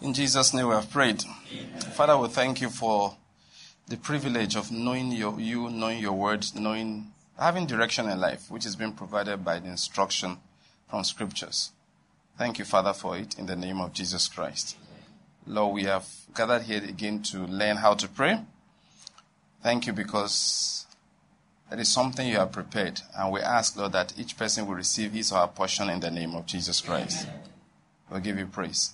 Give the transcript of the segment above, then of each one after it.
In Jesus' name we have prayed. Father, we thank you for the privilege of knowing your, you, knowing your words, knowing, having direction in life, which has been provided by the instruction from scriptures. Thank you, Father, for it in the name of Jesus Christ. Lord, we have gathered here again to learn how to pray. Thank you because that is something you have prepared. And we ask, Lord, that each person will receive his or her portion in the name of Jesus Christ. We'll give you praise.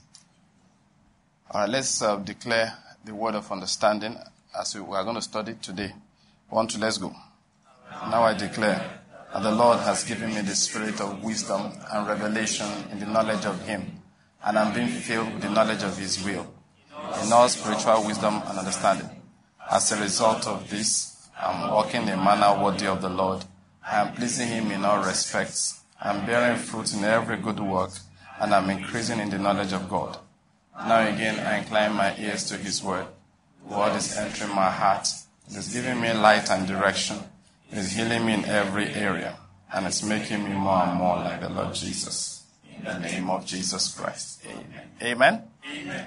All right, let's uh, declare the word of understanding as we are going to study today. One, two, let's go. Now I declare that the Lord has given me the spirit of wisdom and revelation in the knowledge of Him, and I'm being filled with the knowledge of His will, in all spiritual wisdom and understanding. As a result of this, I'm walking in a manner worthy of the Lord. I am pleasing Him in all respects. I'm bearing fruit in every good work, and I'm increasing in the knowledge of God. Now again, I incline my ears to His word. The word is entering my heart. It is giving me light and direction. It is healing me in every area. And it's making me more and more like the Lord Jesus. In the name of Jesus Christ. Amen. Amen.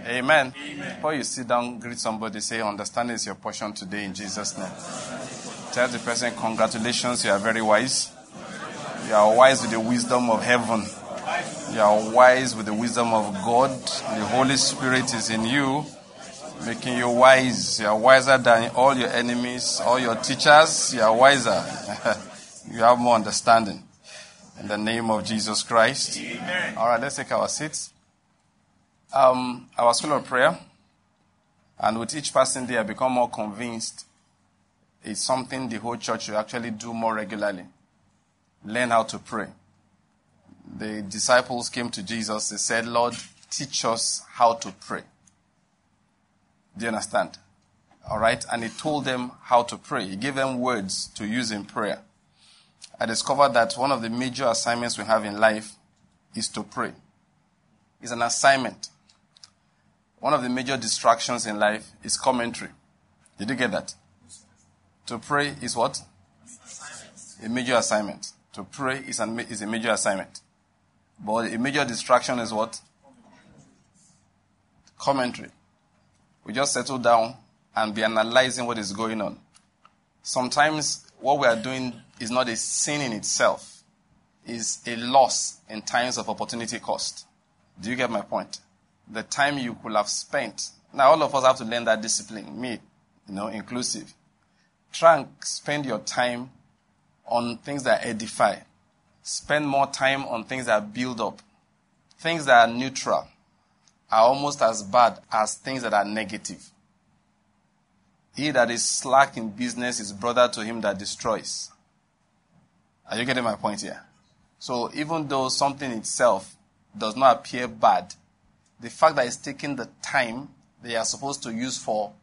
Amen. Amen. Before you sit down, greet somebody, say, understanding is your portion today in Jesus' name. Tell the person, congratulations, you are very wise. You are wise with the wisdom of heaven. You are wise with the wisdom of God. The Holy Spirit is in you, making you wise. You are wiser than all your enemies, all your teachers. You are wiser. you have more understanding. In the name of Jesus Christ. Amen. All right, let's take our seats. Um, our school of prayer, and with each passing day, I become more convinced it's something the whole church should actually do more regularly. Learn how to pray the disciples came to Jesus, they said, Lord, teach us how to pray. Do you understand? All right? And he told them how to pray. He gave them words to use in prayer. I discovered that one of the major assignments we have in life is to pray. It's an assignment. One of the major distractions in life is commentary. Did you get that? To pray is what? A major assignment. To pray is, an, is a major assignment. But a major distraction is what? Commentary. We just settle down and be analyzing what is going on. Sometimes what we are doing is not a sin in itself, is a loss in times of opportunity cost. Do you get my point? The time you could have spent. Now all of us have to learn that discipline, me, you know, inclusive. Try and spend your time on things that edify, spend more time on things that build up. Things that are neutral are almost as bad as things that are negative. He that is slack in business is brother to him that destroys. Are you getting my point here? So even though something itself does not appear bad, the fact that it's taking the time they are supposed to use for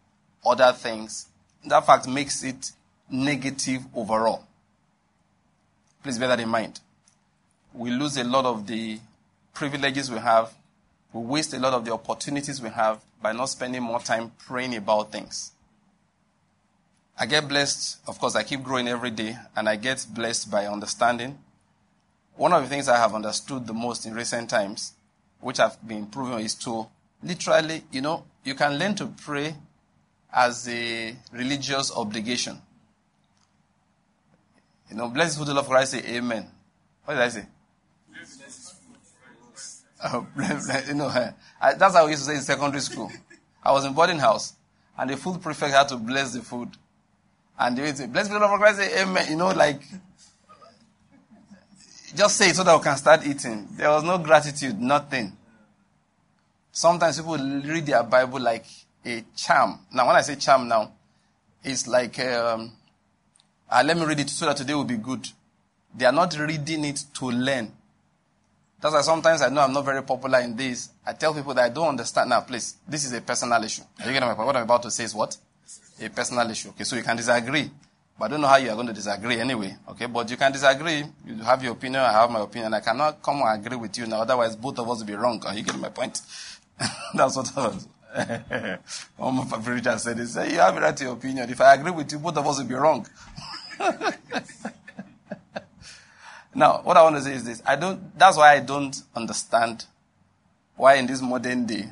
other things, that fact makes it negative overall. Please bear that in mind we lose a lot of the privileges we have. We waste a lot of the opportunities we have by not spending more time praying about things. I get blessed, of course, I keep growing every day, and I get blessed by understanding. One of the things I have understood the most in recent times, which I've been improving, is to literally, you know, you can learn to pray as a religious obligation. You know, blessed food of Christ, say amen. What did I say? You know, I, that's how we used to say in secondary school. I was in boarding house, and the food prefect had to bless the food. And they would say, bless the Lord of Christ, say amen. You know, like, just say it so that we can start eating. There was no gratitude, nothing. Sometimes people read their Bible like a charm. Now, when I say charm now, it's like, um, uh, let me read it so that today will be good. They are not reading it to learn. That's why sometimes I know I'm not very popular in this. I tell people that I don't understand. Now, please, this is a personal issue. Are you getting my point? What I'm about to say is what? A personal issue. Okay, so you can disagree. But I don't know how you are going to disagree anyway. Okay, but you can disagree. You have your opinion, I have my opinion. I cannot come and agree with you now. Otherwise, both of us will be wrong. Are you getting my point? That's what I was. One of my preachers said, he said, you have a right to your opinion. If I agree with you, both of us will be wrong. Now, what I want to say is this. I don't, that's why I don't understand why in this modern day,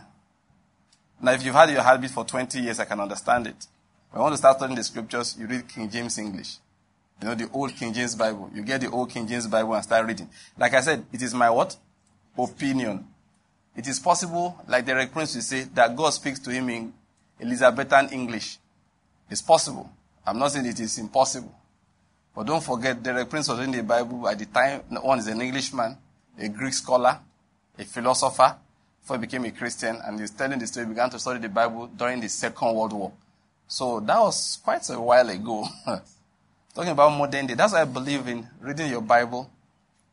Now, if you've had your habit for 20 years, I can understand it. When you want to start studying the scriptures, you read King James English. You know, the old King James Bible. You get the old King James Bible and start reading. Like I said, it is my what? Opinion. It is possible, like Derek Prince will say, that God speaks to him in Elizabethan English. It's possible. I'm not saying it is impossible. But don't forget, Derek Prince was in the Bible at the time. One is an Englishman, a Greek scholar, a philosopher, before he became a Christian, and he's telling the story, he began to study the Bible during the Second World War. So that was quite a while ago. Talking about modern day, that's why I believe in reading your Bible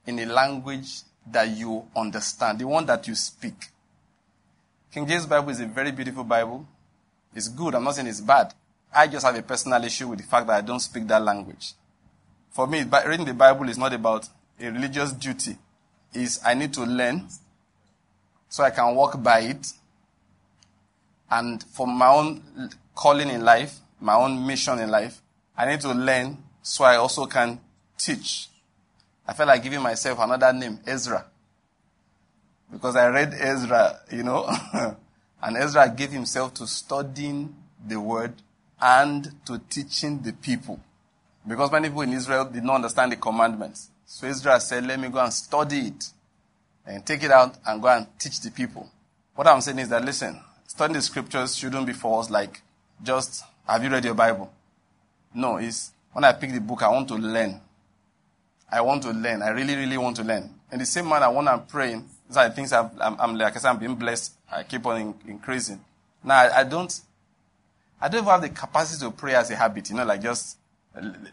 in a language that you understand, the one that you speak. King James Bible is a very beautiful Bible. It's good. I'm not saying it's bad. I just have a personal issue with the fact that I don't speak that language. For me, reading the Bible is not about a religious duty. Is I need to learn so I can walk by it. And for my own calling in life, my own mission in life, I need to learn so I also can teach. I felt like giving myself another name, Ezra. Because I read Ezra, you know, and Ezra gave himself to studying the word and to teaching the people. Because many people in Israel did not understand the commandments. So Israel said, let me go and study it and take it out and go and teach the people. What I'm saying is that, listen, studying the scriptures shouldn't be for us like just, have you read your Bible? No, it's when I pick the book, I want to learn. I want to learn. I really, really want to learn. In the same manner, when I'm praying, these are the things i am I'm, like I said, I'm being blessed. I keep on in, increasing. Now, I, I, don't, I don't have the capacity to pray as a habit, you know, like just,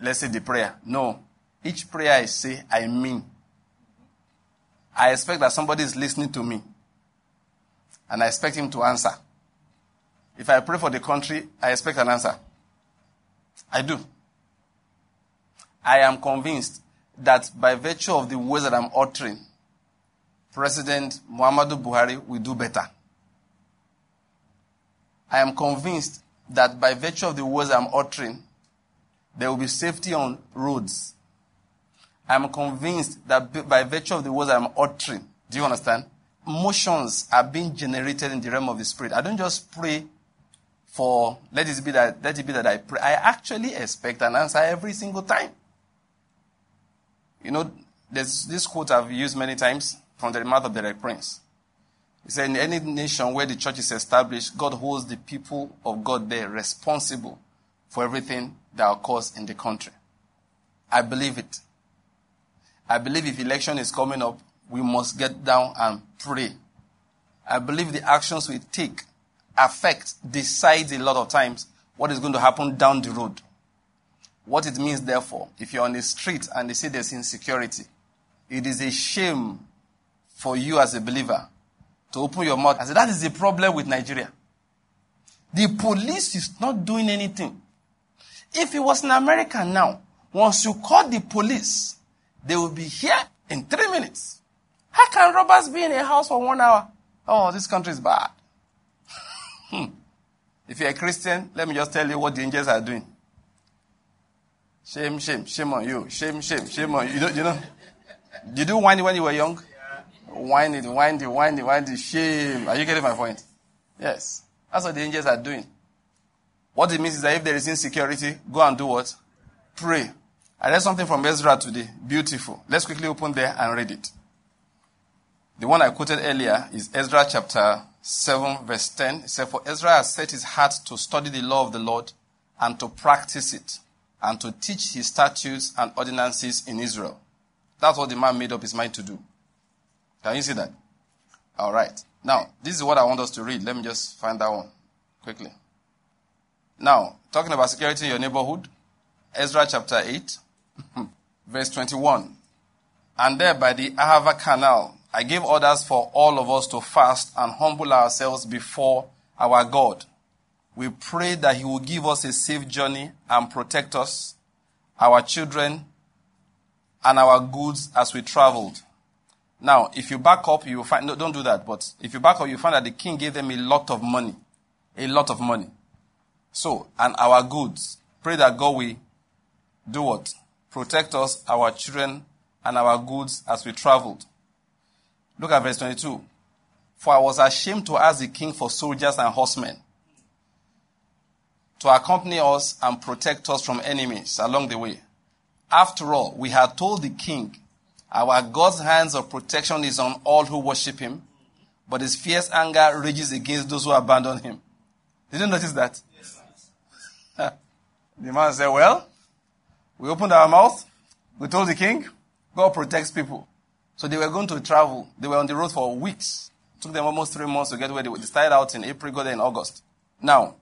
let's say the prayer. No. Each prayer I say, I mean. I expect that somebody is listening to me. And I expect him to answer. If I pray for the country, I expect an answer. I do. I am convinced that by virtue of the words that I'm uttering, President Muhammadu Buhari will do better. I am convinced that by virtue of the words I'm uttering, there will be safety on roads. I am convinced that by virtue of the words I'm uttering, do you understand? Motions are being generated in the realm of the spirit. I don't just pray for let it be that let it be that I pray. I actually expect an answer every single time. You know, there's this quote I've used many times from the mouth of Derek Prince. He said, In any nation where the church is established, God holds the people of God there responsible for everything that occurs in the country. I believe it. I believe if election is coming up, we must get down and pray. I believe the actions we take affect, decide a lot of times what is going to happen down the road. What it means, therefore, if you're on the street and they say there's insecurity, it is a shame for you as a believer to open your mouth and say, that is the problem with Nigeria. The police is not doing anything. If it was in America now, once you call the police, they will be here in three minutes. How can robbers be in a house for one hour? Oh, this country is bad. hmm. If you're a Christian, let me just tell you what the angels are doing. Shame, shame, shame on you. Shame, shame, shame on you. You know, you know. Did you do whiny when you were young? Whiny, whiny, whiny, whiny, shame. Are you getting my point? Yes. That's what the angels are doing. What it means is that if there is insecurity, go and do what? Pray. I read something from Ezra today. Beautiful. Let's quickly open there and read it. The one I quoted earlier is Ezra chapter 7, verse 10. It said, For Ezra has set his heart to study the law of the Lord and to practice it and to teach his statutes and ordinances in Israel. That's what the man made up his mind to do. Can you see that? All right. Now, this is what I want us to read. Let me just find that one quickly. Now, talking about security in your neighborhood, Ezra chapter 8, verse 21. And there by the Ahava canal, I gave orders for all of us to fast and humble ourselves before our God we pray that He will give us a safe journey and protect us, our children, and our goods as we traveled. Now, if you back up, you will find, no, don't do that, but if you back up, you find that the king gave them a lot of money. A lot of money. So, and our goods. Pray that God will do what? Protect us, our children, and our goods as we traveled. Look at verse 22. For I was ashamed to ask the king for soldiers and horsemen to accompany us and protect us from enemies along the way. After all, we had told the king, our God's hands of protection is on all who worship him, but his fierce anger rages against those who abandon him. Did you notice that? The man said, Well, we opened our mouth, we told the king, God protects people. So they were going to travel. They were on the road for weeks. It took them almost three months to get where they were. They started out in April, got there in August. Now,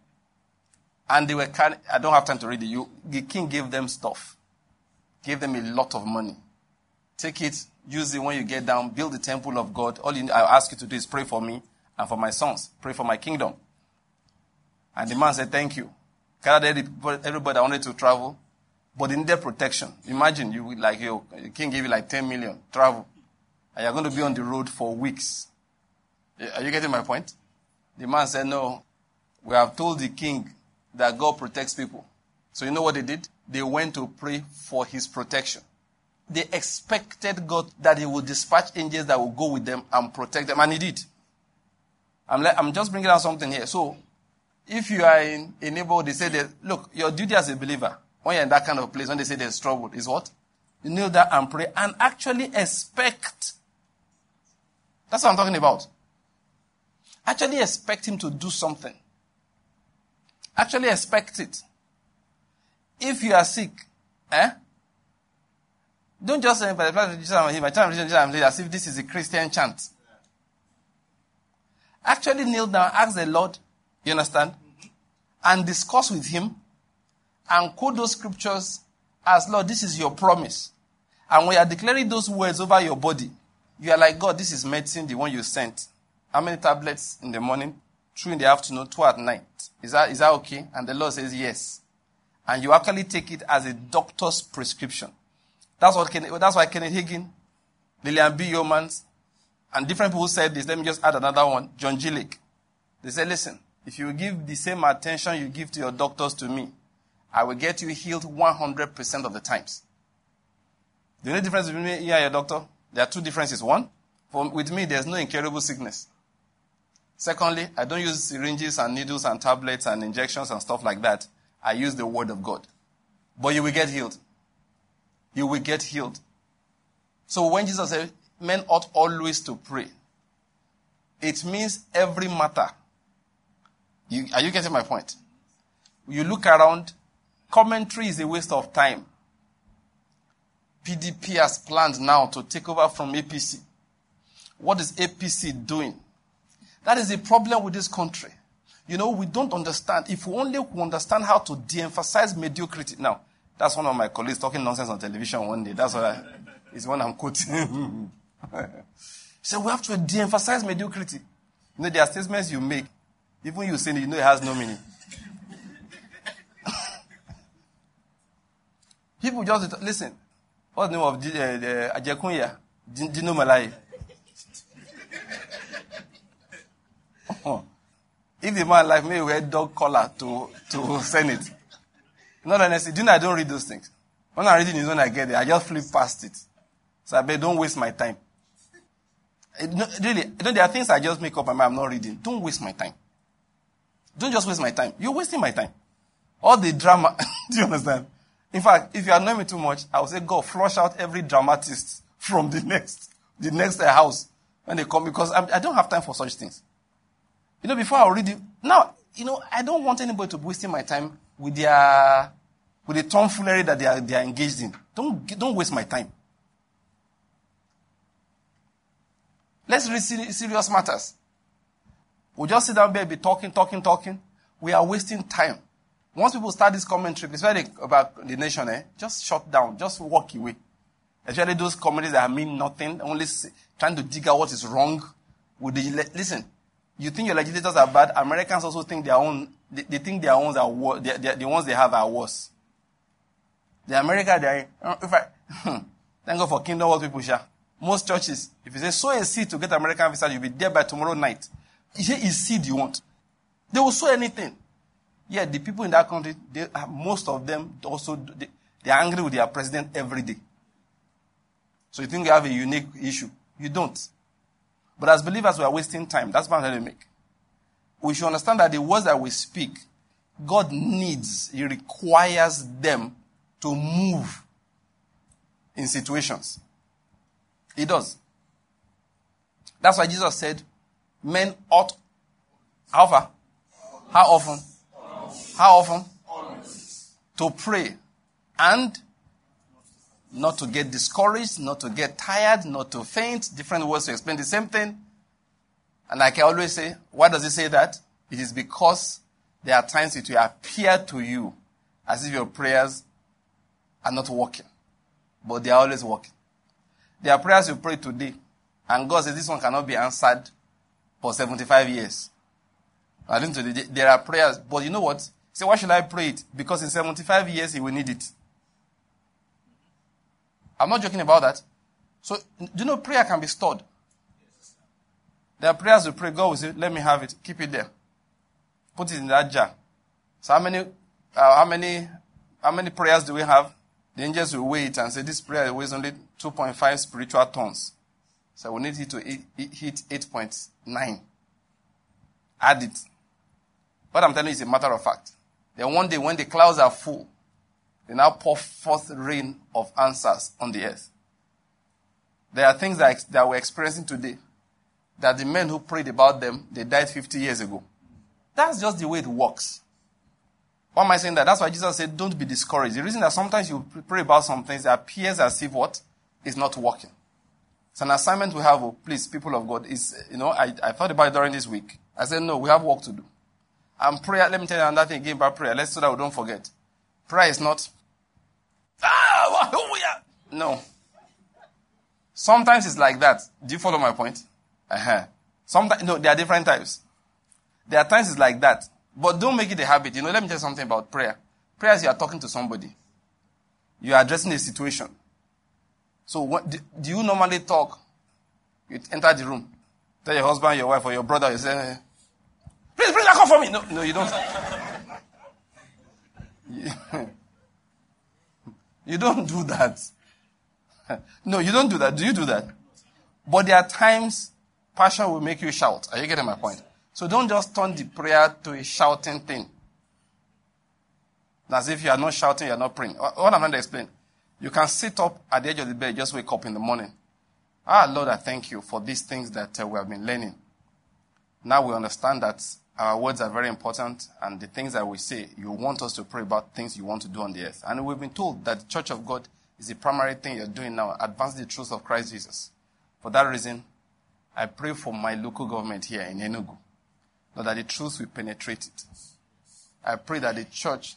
and they were kind I don't have time to read it. You, the king gave them stuff. Gave them a lot of money. Take it, use it when you get down, build the temple of God. All you, I ask you to do is pray for me and for my sons. Pray for my kingdom. And the man said, thank you. Gathered everybody that wanted to travel, but they needed protection. Imagine you, like, your king give you like 10 million, travel. And you're going to be on the road for weeks. Are you getting my point? The man said, no, we have told the king that God protects people. So you know what they did? They went to pray for his protection. They expected God that he would dispatch angels that will go with them and protect them, and he did. I'm, like, I'm just bringing out something here. So, if you are in a neighborhood, they say that, look, your duty as a believer, when you're in that kind of place, when they say there's trouble, is what? You kneel down and pray and actually expect. That's what I'm talking about. Actually expect him to do something. Actually expect it. If you are sick, eh? Don't just say, by the as if this is a Christian chant. Actually kneel down, ask the Lord, you understand? And discuss with him and quote those scriptures as Lord, this is your promise. And you are declaring those words over your body, you are like, God, this is medicine, the one you sent. How many tablets in the morning? Two in the afternoon, two at night. Is that, is that okay? And the Lord says yes. And you actually take it as a doctor's prescription. That's what that's why Kenneth Hagin, Lillian B. Yeomans, and different people said this. Let me just add another one. John G. Lake. They said, listen, if you give the same attention you give to your doctors to me, I will get you healed 100% of the times. The only difference between me and your doctor, there are two differences. One, for, with me, there's no incurable sickness. Secondly, I don't use syringes and needles and tablets and injections and stuff like that. I use the word of God. But you will get healed. You will get healed. So when Jesus said, men ought always to pray, it means every matter. You, are you getting my point? You look around, commentary is a waste of time. PDP has planned now to take over from APC. What is APC doing? That is the problem with this country. You know, we don't understand. If we only understand how to de-emphasize mediocrity. Now, that's one of my colleagues talking nonsense on television one day. That's what I, is one I'm quoting. so we have to de-emphasize mediocrity. You know, there are statements you make. Even you saying it, you know it has no meaning. People just listen. What's the name of uh, uh, Ajekunya? Dino Melaye. if the man like me wear dog collar to, to send it. Not honestly, do you know I don't read those things? When I'm reading it, when I get there, I just flip past it. So I bet don't waste my time. It, no, really, you know, there are things I just make up and I'm not reading. Don't waste my time. Don't just waste my time. You're wasting my time. All the drama. do you understand? In fact, if you annoy me too much, I will say, God, flush out every dramatist from the next, the next uh, house when they come because I do not have time for such things. You know, before I read it, now, you know, I don't want anybody to be wasting my time with their, with the tomfoolery that they are, they are engaged in. Don't, don't waste my time. Let's read serious matters. We just sit down there, be talking, talking, talking. We are wasting time. Once people start this commentary, especially about the nation, eh, just shut down, just walk away. Especially those commentaries that mean nothing, only trying to dig out what is wrong. With the, listen, you think your legislators are bad. Americans also think their own, they, they think their own are worse, the ones they have are worse. The America, they are, if I, thank God for kingdom what people share. Most churches, if you say sow a seed to get American visa, you'll be there by tomorrow night. You say it's seed you want. They will sow anything. Yeah, the people in that country, they, uh, most of them also, they, they are angry with their president every day. So you think you have a unique issue. You don't. But as believers, we are wasting time. That's what I'm trying to make. We should understand that the words that we speak, God needs, He requires them to move in situations. He does. That's why Jesus said, men ought, how far? How often? How often? To pray and not to get discouraged, not to get tired, not to faint. Different words to explain the same thing. And like I always say, why does it say that? It is because there are times it will appear to you as if your prayers are not working, but they are always working. There are prayers you pray today, and God says this one cannot be answered for 75 years. I think today there are prayers, but you know what? Say, why should I pray it? Because in 75 years he will need it. I'm not joking about that. So, do you know prayer can be stored? There are prayers you pray, God will say, let me have it, keep it there. Put it in that jar. So how many, uh, how many, how many prayers do we have? The angels will wait and say, this prayer weighs only 2.5 spiritual tons. So we need it to hit 8.9. Add it. What I'm telling you is a matter of fact. Then one day when the clouds are full, they now pour forth rain of answers on the earth. There are things that, that we're experiencing today that the men who prayed about them, they died 50 years ago. That's just the way it works. Why am I saying that? That's why Jesus said, don't be discouraged. The reason that sometimes you pray about some things that appears as if what is not working. It's an assignment we have, oh, please, people of God. Is you know, I, I thought about it during this week. I said, no, we have work to do. And prayer, let me tell you another thing again about prayer. Let's so that we don't forget. Prayer is not, ah. No. Sometimes it's like that. Do you follow my point? Uh-huh. Sometimes, no, there are different types. There are times it's like that. But don't make it a habit. You know, let me tell you something about prayer. Prayer is you are talking to somebody. You are addressing a situation. So what, do, you normally talk? You enter the room. Tell your husband, your wife, or your brother, you say, eh, please, please, come for me. No, no, you don't. you don't do that. no, you don't do that. Do you do that? But there are times passion will make you shout. Are you getting my point? So don't just turn the prayer to a shouting thing. As if you are not shouting, you are not praying. What I'm trying to explain. You can sit up at the edge of the bed, just wake up in the morning. Ah, Lord, I thank you for these things that uh, we have been learning. Now we understand that our words are very important, and the things that we say, you want us to pray about things you want to do on the earth. And we've been told that the Church of God is the primary thing you're doing now, advance the truth of Christ Jesus. For that reason, I pray for my local government here in Enugu but that the truth will penetrate it. I pray that the church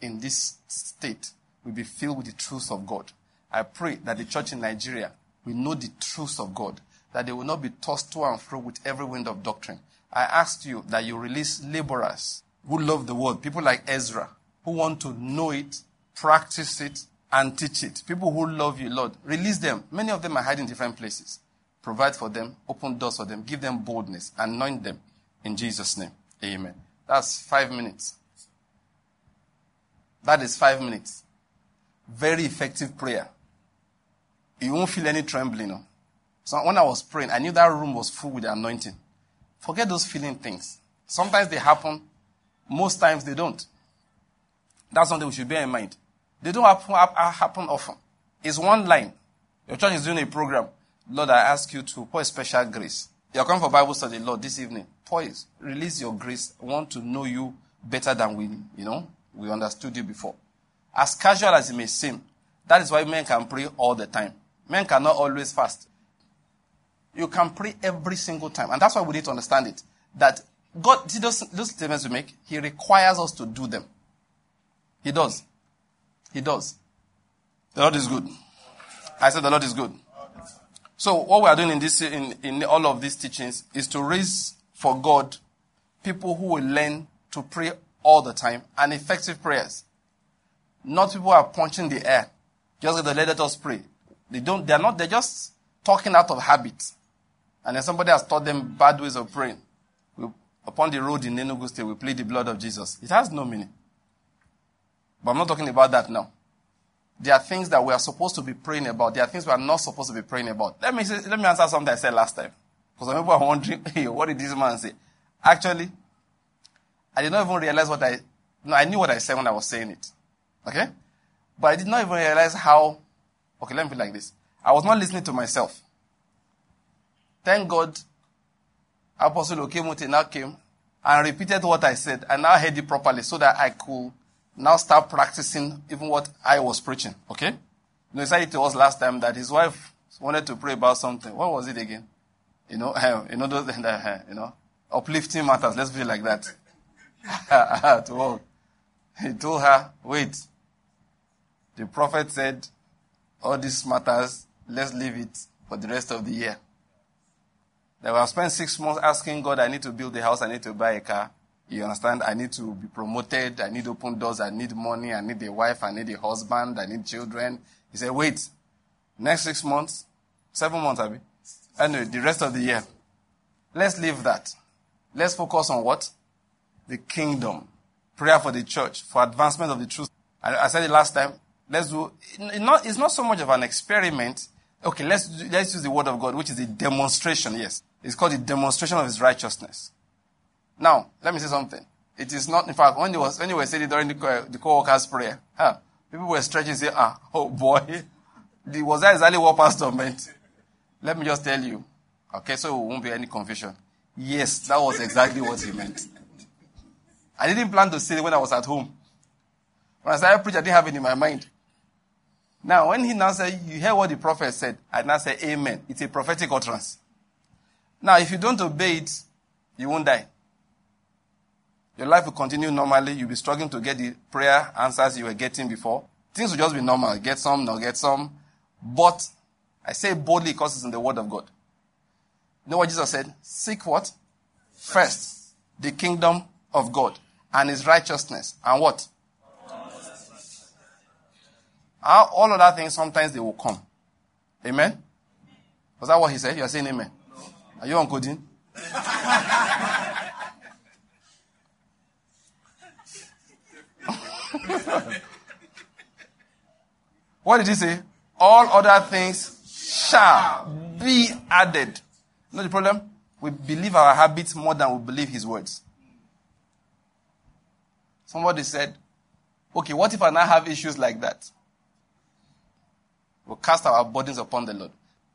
in this state will be filled with the truth of God. I pray that the church in Nigeria will know the truth of God, that they will not be tossed to and fro with every wind of doctrine. I ask you that you release laborers who love the word, people like Ezra, who want to know it, practice it, and teach it. People who love you, Lord. Release them. Many of them are hiding in different places. Provide for them, open doors for them, give them boldness, anoint them in Jesus' name. Amen. That's five minutes. That is five minutes. Very effective prayer. You won't feel any trembling. No? So when I was praying, I knew that room was full with the anointing. Forget those feeling things. Sometimes they happen. Most times they don't. That's something we should bear in mind. They don't happen, happen often. It's one line. Your church is doing a program. Lord, I ask you to pour a special grace. You're coming for Bible study, Lord, this evening. Poise, release your grace. I want to know you better than we, you know, we understood you before. As casual as it may seem, that is why men can pray all the time. Men cannot always fast. You can pray every single time. And that's why we need to understand it. That God, see those, those statements we make, He requires us to do them. He does. He does. The Lord is good. I said the Lord is good. So what we are doing in this, in, in all of these teachings is to raise for God people who will learn to pray all the time and effective prayers. Not people are punching the air. Just let us pray. They don't, they're not, they're just talking out of habit. And then somebody has taught them bad ways of praying. We, upon the road in Enugu State, we plead the blood of Jesus. It has no meaning. But I'm not talking about that now. There are things that we are supposed to be praying about. There are things we are not supposed to be praying about. Let me, say, let me answer something I said last time. Because some people are wondering, hey, what did this man say? Actually, I did not even realize what I, no, I knew what I said when I was saying it. Okay? But I did not even realize how, okay, let me put like this. I was not listening to myself. Thank God, Apostle Okemuti now came and repeated what I said and now heard it properly so that I could now start practicing even what I was preaching. Okay? You know, he said it to us last time that his wife wanted to pray about something. What was it again? You know, you know, those, you know, uplifting matters. Let's be like that. to all. He told her, wait. The prophet said, all these matters, let's leave it for the rest of the year. They will spent six months asking God, I need to build a house, I need to buy a car. You understand? I need to be promoted, I need open doors, I need money, I need a wife, I need a husband, I need children. He said, wait, next six months, seven months, I Abby. Anyway, the rest of the year. Let's leave that. Let's focus on what? The kingdom. Prayer for the church, for advancement of the truth. I, I said it last time. Let's do, it's not so much of an experiment. Okay, let's, let's use the word of God, which is a demonstration, yes. It's called a demonstration of his righteousness. Now, let me say something. It is not, in fact, when they was, when they were saying it during the, the co-workers prayer, huh, people were stretching and saying, ah, oh boy, the, was that exactly what pastor meant? Let me just tell you. Okay, so it won't be any confusion. Yes, that was exactly what he meant. I didn't plan to say it when I was at home. When I started preaching, I didn't have it in my mind. Now, when he now said, you hear what the prophet said, I now say, Amen. It's a prophetic utterance. Now, if you don't obey it, you won't die. Your life will continue normally. You'll be struggling to get the prayer answers you were getting before. Things will just be normal. Get some, not get some. But I say boldly because it's in the Word of God. You know what Jesus said? Seek what? First, the kingdom of God and his righteousness. And what? All other things, sometimes they will come. Amen? Was that what he said? You are saying amen? Are you on coding? what did he say? All other things shall be added. You know the problem? We believe our habits more than we believe his words. Somebody said, okay, what if I now have issues like that? We'll cast our burdens upon the Lord.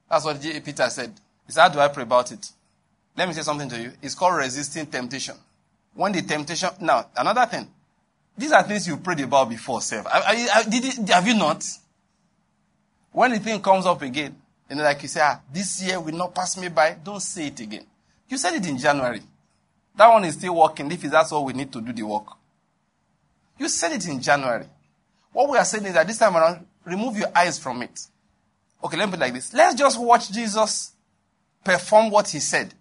That's what Peter said. He said, how do I pray about it? Let me say something to you. It's called resisting temptation. When the temptation, now, another thing. These are things you prayed about before, self. Did, have you not? When the thing comes up again, and like you say, ah, this year will not pass me by, don't say it again. You said it in January. That one is still working if that's all we need to do the work. You said it in January. What we are saying is that this time around, remove your eyes from it. Okay, let me put like this. Let's just watch Jesus perform what he said.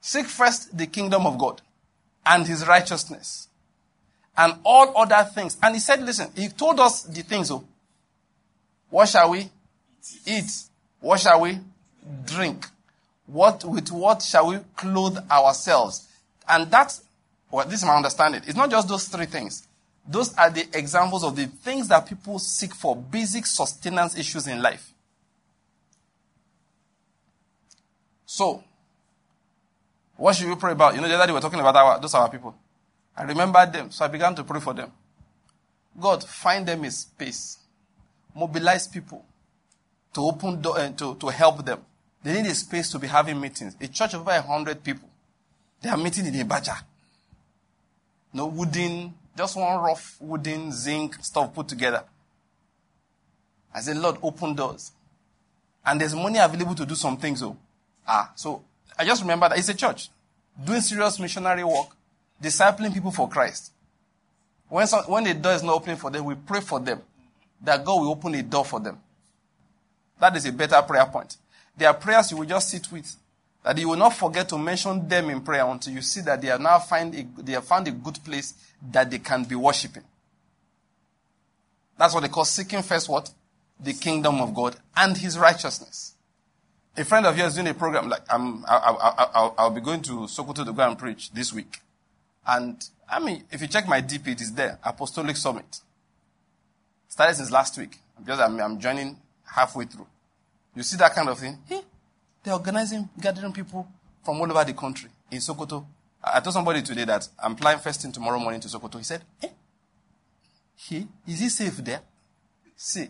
Seek first the kingdom of God and his righteousness and all other things. And he said, listen, he told us the things. Oh, what shall we eat? What shall we drink? What, with what shall we clothe ourselves? And that's, well, this is my understanding. It's not just those three things. Those are the examples of the things that people seek for, basic sustenance issues in life. So, what should we pray about? You know, the other day we were talking about our, those our people. I remembered them, so I began to pray for them. God, find them a space. Mobilize people to open door, and eh, to, to help them. They need a space to be having meetings. A church of over 100 people. They are meeting in a baja. No wooden, just one rough wooden zinc stuff put together. I said, Lord, open doors. And there's money available to do some things. Oh. ah, so I just remember that it's a church doing serious missionary work, discipling people for Christ. When, some, when the door is not opening for them, we pray for them that God will open a door for them. That is a better prayer point. There are prayers you will just sit with. That you will not forget to mention them in prayer until you see that they have now find a, they have found a good place that they can be worshiping. That's what they call seeking first what? The kingdom of God and his righteousness. A friend of yours doing a program, like I'm, I, I, I, I'll be going to Sokoto to go and preach this week. And I mean, if you check my DP, it is there. Apostolic Summit. Started since last week. Because I'm, I'm joining halfway through. You see that kind of thing? They're organizing, gathering people from all over the country in Sokoto. I told somebody today that I'm flying first thing tomorrow morning to Sokoto. He said, eh? He? Is he safe there? See.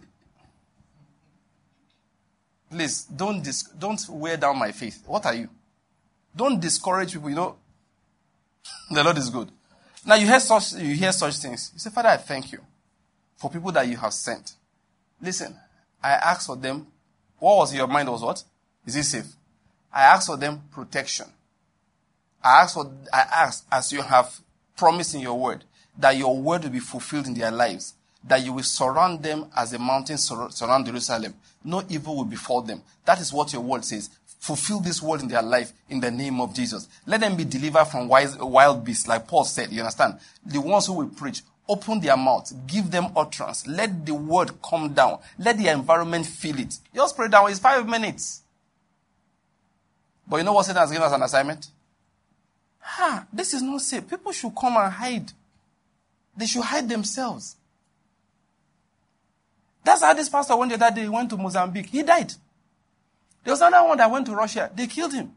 Please, don't, dis- don't wear down my faith. What are you? Don't discourage people. You know, the Lord is good. Now you hear such, you hear such things. You say, Father, I thank you for people that you have sent. Listen, I asked for them. What was your mind was what? Is he safe? I ask for them protection. I ask for, I asked as you have promised in your word that your word will be fulfilled in their lives, that you will surround them as a mountain surround Jerusalem. No evil will befall them. That is what your word says. Fulfill this word in their life in the name of Jesus. Let them be delivered from wild beasts, like Paul said. You understand? The ones who will preach, open their mouth, give them utterance, let the word come down, let the environment feel it. Just pray down. It's five minutes. But you know what Satan has given us an assignment? Ha, this is not safe. People should come and hide. They should hide themselves. That's how this pastor went the other day. He went to Mozambique. He died. There was another one that went to Russia. They killed him.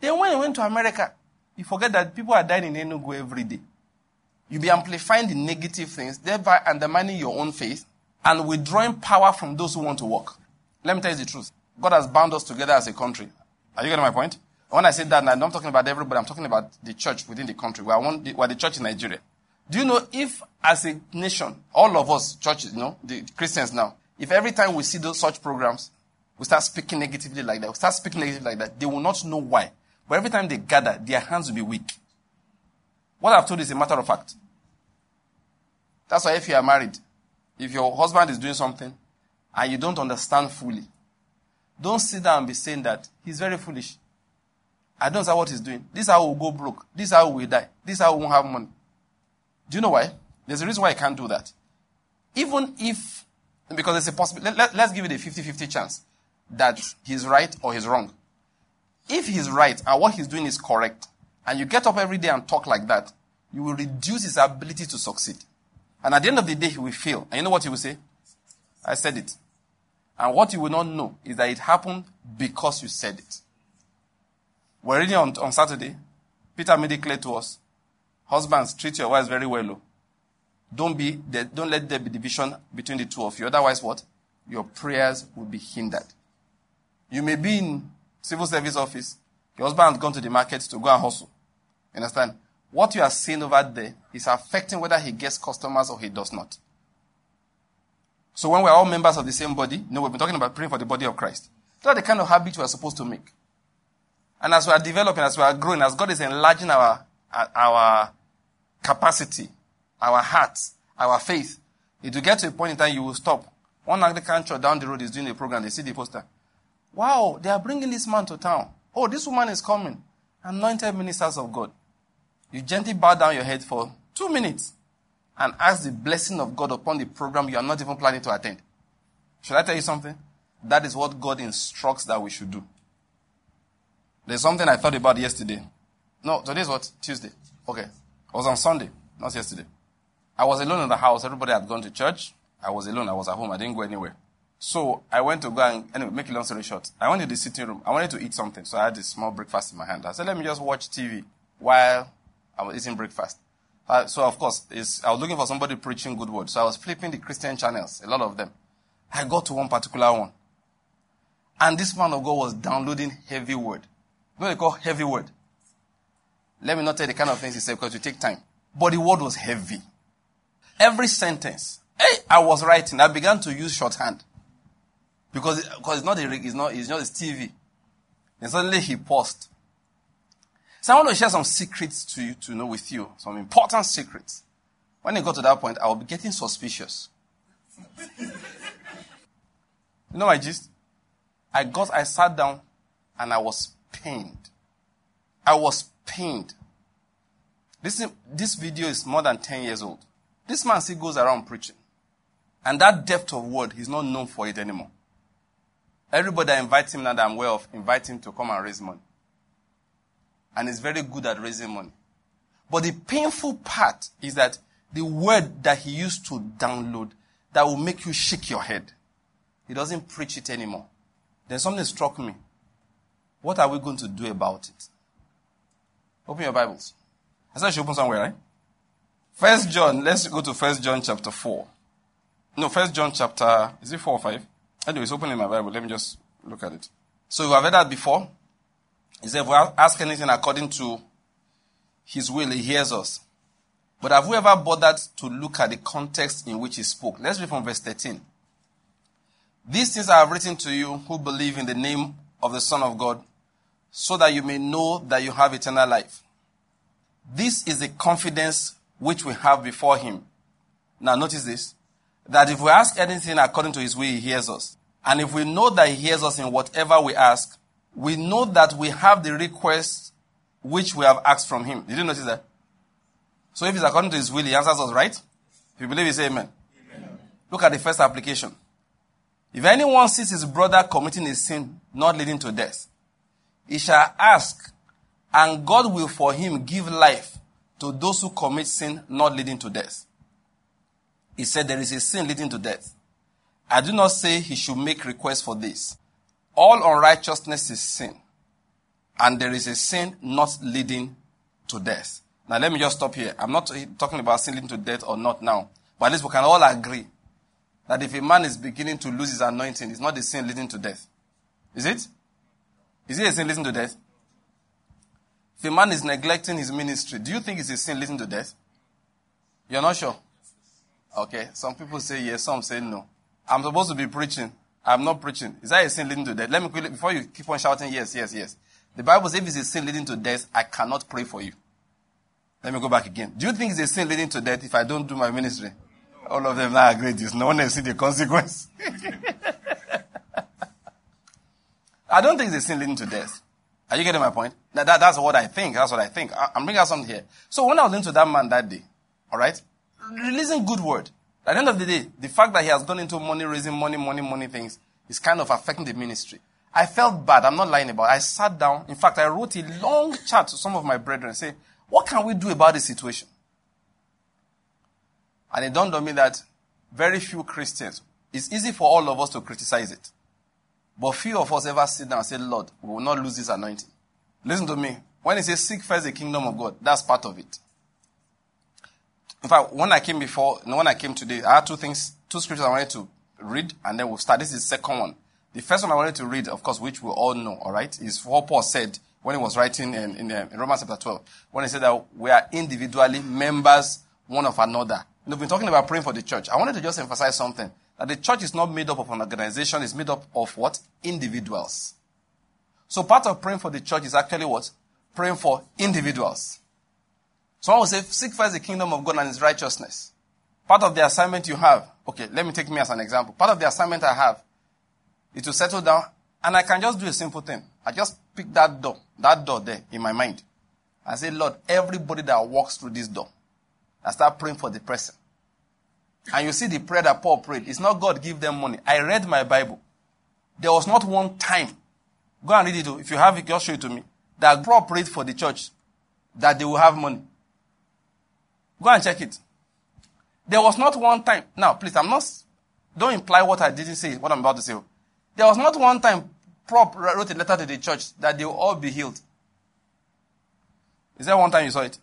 Then when he went to America, you forget that people are dying in Enugu every day. You'll be amplifying the negative things, thereby undermining your own faith and withdrawing power from those who want to work. Let me tell you the truth. God has bound us together as a country. Are you getting my point? When I say that, I'm not talking about everybody. I'm talking about the church within the country. One, we are the church in Nigeria. Do you know if, as a nation, all of us, churches, you know, the Christians now, if every time we see those such programs, we start speaking negatively like that, we start speaking negatively like that, they will not know why. But every time they gather, their hands will be weak. What I've told is a matter of fact. That's why if you are married, if your husband is doing something and you don't understand fully, don't sit down and be saying that he's very foolish. I don't know what he's doing. This is how we'll go broke. This is how we'll die. This is how we won't have money. Do you know why? There's a reason why I can't do that. Even if, because it's a possibility, let, us give it a 50-50 chance that he's right or he's wrong. If he's right and what he's doing is correct, and you get up every day and talk like that, you will reduce his ability to succeed. And at the end of the day, he will fail. And you know what he will say? I said it. And what you will not know is that it happened because you said it. We're reading on, on Saturday. Peter made it clear to us. Husbands, treat your wives very well. Oh. Don't be, don't let there be division between the two of you. Otherwise what? Your prayers will be hindered. You may be in civil service office. Your husband has gone to the market to go and hustle. You understand? What you are seeing over there is affecting whether he gets customers or he does not. So when we're all members of the same body, you know, we've been talking about praying for the body of Christ. Are the kind of habits we are supposed to make. And as we are developing, as we are growing, as God is enlarging our, our capacity, our hearts, our faith, it will get to a point in time you will stop. One Anglican church down the road is doing a program. They see the poster. Wow, they are bringing this man to town. Oh, this woman is coming. Anointed ministers of God. You gently bow down your head for two minutes and ask the blessing of God upon the program you are not even planning to attend. Should I tell you something? That is what God instructs that we should do. There's something I thought about yesterday. No, today's what? Tuesday. Okay. It was on Sunday, not yesterday. I was alone in the house. Everybody had gone to church. I was alone. I was at home. I didn't go anywhere. So I went to go and, anyway, make a long story short. I went to the sitting room. I wanted to eat something. So I had a small breakfast in my hand. I said, let me just watch TV while I was eating breakfast. Uh, so of course, I was looking for somebody preaching good word. So I was flipping the Christian channels, a lot of them. I got to one particular one. And this man of God was downloading heavy word. You know what they call heavy word? Let me not tell the kind of things he said because it take time. But the word was heavy. Every sentence. Hey, I was writing. I began to use shorthand. Because, because it's not a rig, it's not, it's just a TV. And suddenly he paused. So I want to share some secrets to you to know with you, some important secrets. When it got to that point, I will be getting suspicious. you know my gist? I got, I sat down and I was pained. I was pained. This, this video is more than 10 years old. This man still goes around preaching. And that depth of word, he's not known for it anymore. Everybody that invites him now that I'm aware of, invite him to come and raise money and is very good at raising money. But the painful part is that the word that he used to download that will make you shake your head, he doesn't preach it anymore. Then something struck me. What are we going to do about it? Open your Bibles. I said you should open somewhere, right? First John, let's go to First John chapter 4. No, First John chapter, is it 4 or 5? Anyways, open in my Bible. Let me just look at it. So you have heard that before. He said, if we ask anything according to his will, he hears us. But have we ever bothered to look at the context in which he spoke? Let's read from verse 13. These things I have written to you who believe in the name of the Son of God, so that you may know that you have eternal life. This is the confidence which we have before him. Now notice this, that if we ask anything according to his will, he hears us. And if we know that he hears us in whatever we ask, we know that we have the request which we have asked from him. Did you notice that? So if it's according to his will, he answers us, right? If you believe, you say amen. amen. Look at the first application. If anyone sees his brother committing a sin not leading to death, he shall ask, and God will for him give life to those who commit sin not leading to death. He said there is a sin leading to death. I do not say he should make request for this. All unrighteousness is sin. And there is a sin not leading to death. Now let me just stop here. I'm not talking about sin leading to death or not now. But at least we can all agree that if a man is beginning to lose his anointing, it's not the sin leading to death. Is it? Is it a sin leading to death? If a man is neglecting his ministry, do you think it's a sin leading to death? You're not sure? Okay. Some people say yes, some say no. I'm supposed to be preaching. I'm not preaching. Is that a sin leading to death? Let me quickly, before you keep on shouting yes, yes, yes. The Bible says if it's a sin leading to death, I cannot pray for you. Let me go back again. Do you think it's a sin leading to death if I don't do my ministry? All of them now agree this. No one has seen the consequence. I don't think it's a sin leading to death. Are you getting my point? That, that, that's what I think. That's what I think. I, am bringing out something here. So when I was into that man that day, all right, um, releasing good word. At the end of the day, the fact that he has gone into money raising, money, money, money things is kind of affecting the ministry. I felt bad. I'm not lying about it. I sat down. In fact, I wrote a long chat to some of my brethren say, what can we do about this situation? And it dawned on me that very few Christians, it's easy for all of us to criticize it. But few of us ever sit down and say, Lord, we will not lose this anointing. Listen to me. When it says seek first the kingdom of God, that's part of it. In fact, when I came before, when I came today, I had two things, two scriptures I wanted to read, and then we'll start. This is the second one. The first one I wanted to read, of course, which we all know, all right, is what Paul said when he was writing in, in, uh, in Romans chapter 12, when he said that we are individually members one of another. We've been talking about praying for the church. I wanted to just emphasize something. That the church is not made up of an organization, it's made up of what? Individuals. So part of praying for the church is actually what? Praying for individuals. Someone will say, seek first the kingdom of God and his righteousness. Part of the assignment you have, okay, let me take me as an example. Part of the assignment I have is to settle down and I can just do a simple thing. I just pick that door, that door there in my mind. I say, Lord, everybody that walks through this door, I start praying for the person. And you see the prayer that Paul prayed. It's not God give them money. I read my Bible. There was not one time. Go and read it. If you have it, just show it to me. That Paul prayed for the church that they will have money. Go and check it. There was not one time. Now, please, I'm not, don't imply what I didn't say, what I'm about to say. There was not one time Prop wrote a letter to the church that they will all be healed. Is there one time you saw it?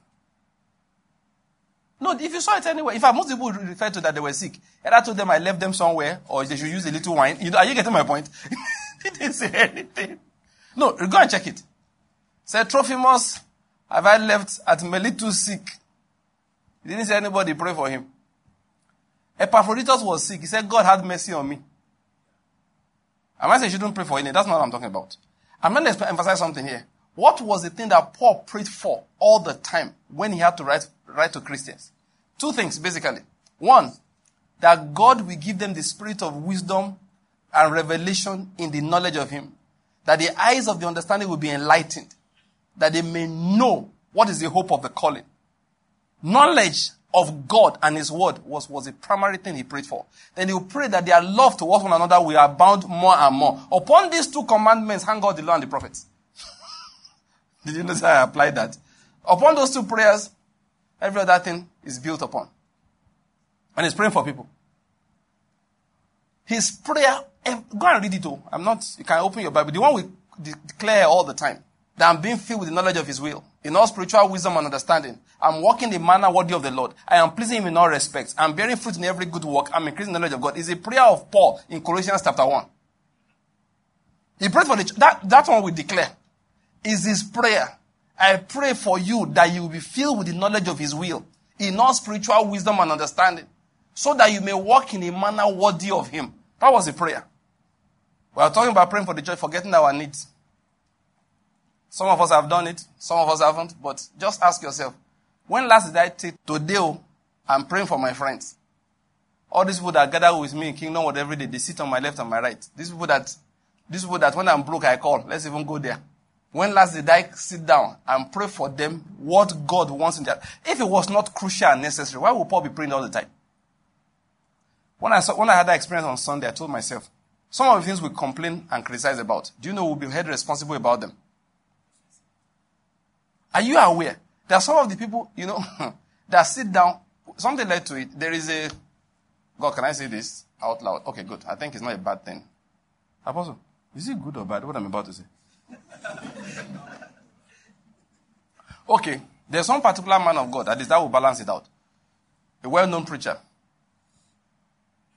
No, if you saw it anywhere, in fact, most people refer to that they were sick. And I told them I left them somewhere, or they should use a little wine. You know, are you getting my point? he didn't say anything. No, go and check it. Said Trophimus, have I left at Miletus sick? He didn't say anybody pray for him. Epaphroditus was sick. He said, God had mercy on me. I saying you shouldn't pray for him? That's not what I'm talking about. I'm going to emphasize something here. What was the thing that Paul prayed for all the time when he had to write, write to Christians? Two things, basically. One, that God will give them the spirit of wisdom and revelation in the knowledge of Him. That the eyes of the understanding will be enlightened. That they may know what is the hope of the calling. Knowledge of God and His Word was, was the primary thing he prayed for. Then he prayed that their love towards one another will abound more and more. Upon these two commandments hang God the law and the prophets. Did you notice how I applied that? Upon those two prayers, every other thing is built upon. And he's praying for people. His prayer, eh, go and read it all. I'm not, you can open your Bible. The one we declare all the time that I'm being filled with the knowledge of His will, in all spiritual wisdom and understanding. I'm walking in a manner worthy of the Lord. I am pleasing Him in all respects. I'm bearing fruit in every good work. I'm increasing the knowledge of God. It's a prayer of Paul in Colossians chapter 1. He prayed for the church. That, that one we declare is his prayer. I pray for you that you will be filled with the knowledge of his will in all spiritual wisdom and understanding so that you may walk in a manner worthy of him. That was the prayer. We are talking about praying for the church, forgetting our needs. Some of us have done it, some of us haven't, but just ask yourself, when last did I take today? I'm praying for my friends. All these people that gather with me in Kingdom World every day, they sit on my left and my right. These people that these people that when I'm broke, I call. Let's even go there. When last did I sit down and pray for them what God wants in their If it was not crucial and necessary, why would Paul be praying all the time? When I, saw, when I had that experience on Sunday, I told myself, some of the things we complain and criticize about, do you know we'll be held responsible about them? Are you aware? There are some of the people, you know, that sit down, something led to it. There is a, God, can I say this out loud? Okay, good. I think it's not a bad thing. Apostle, is it good or bad? What I'm about to say. okay, there's one particular man of God that is that will balance it out. A well-known preacher.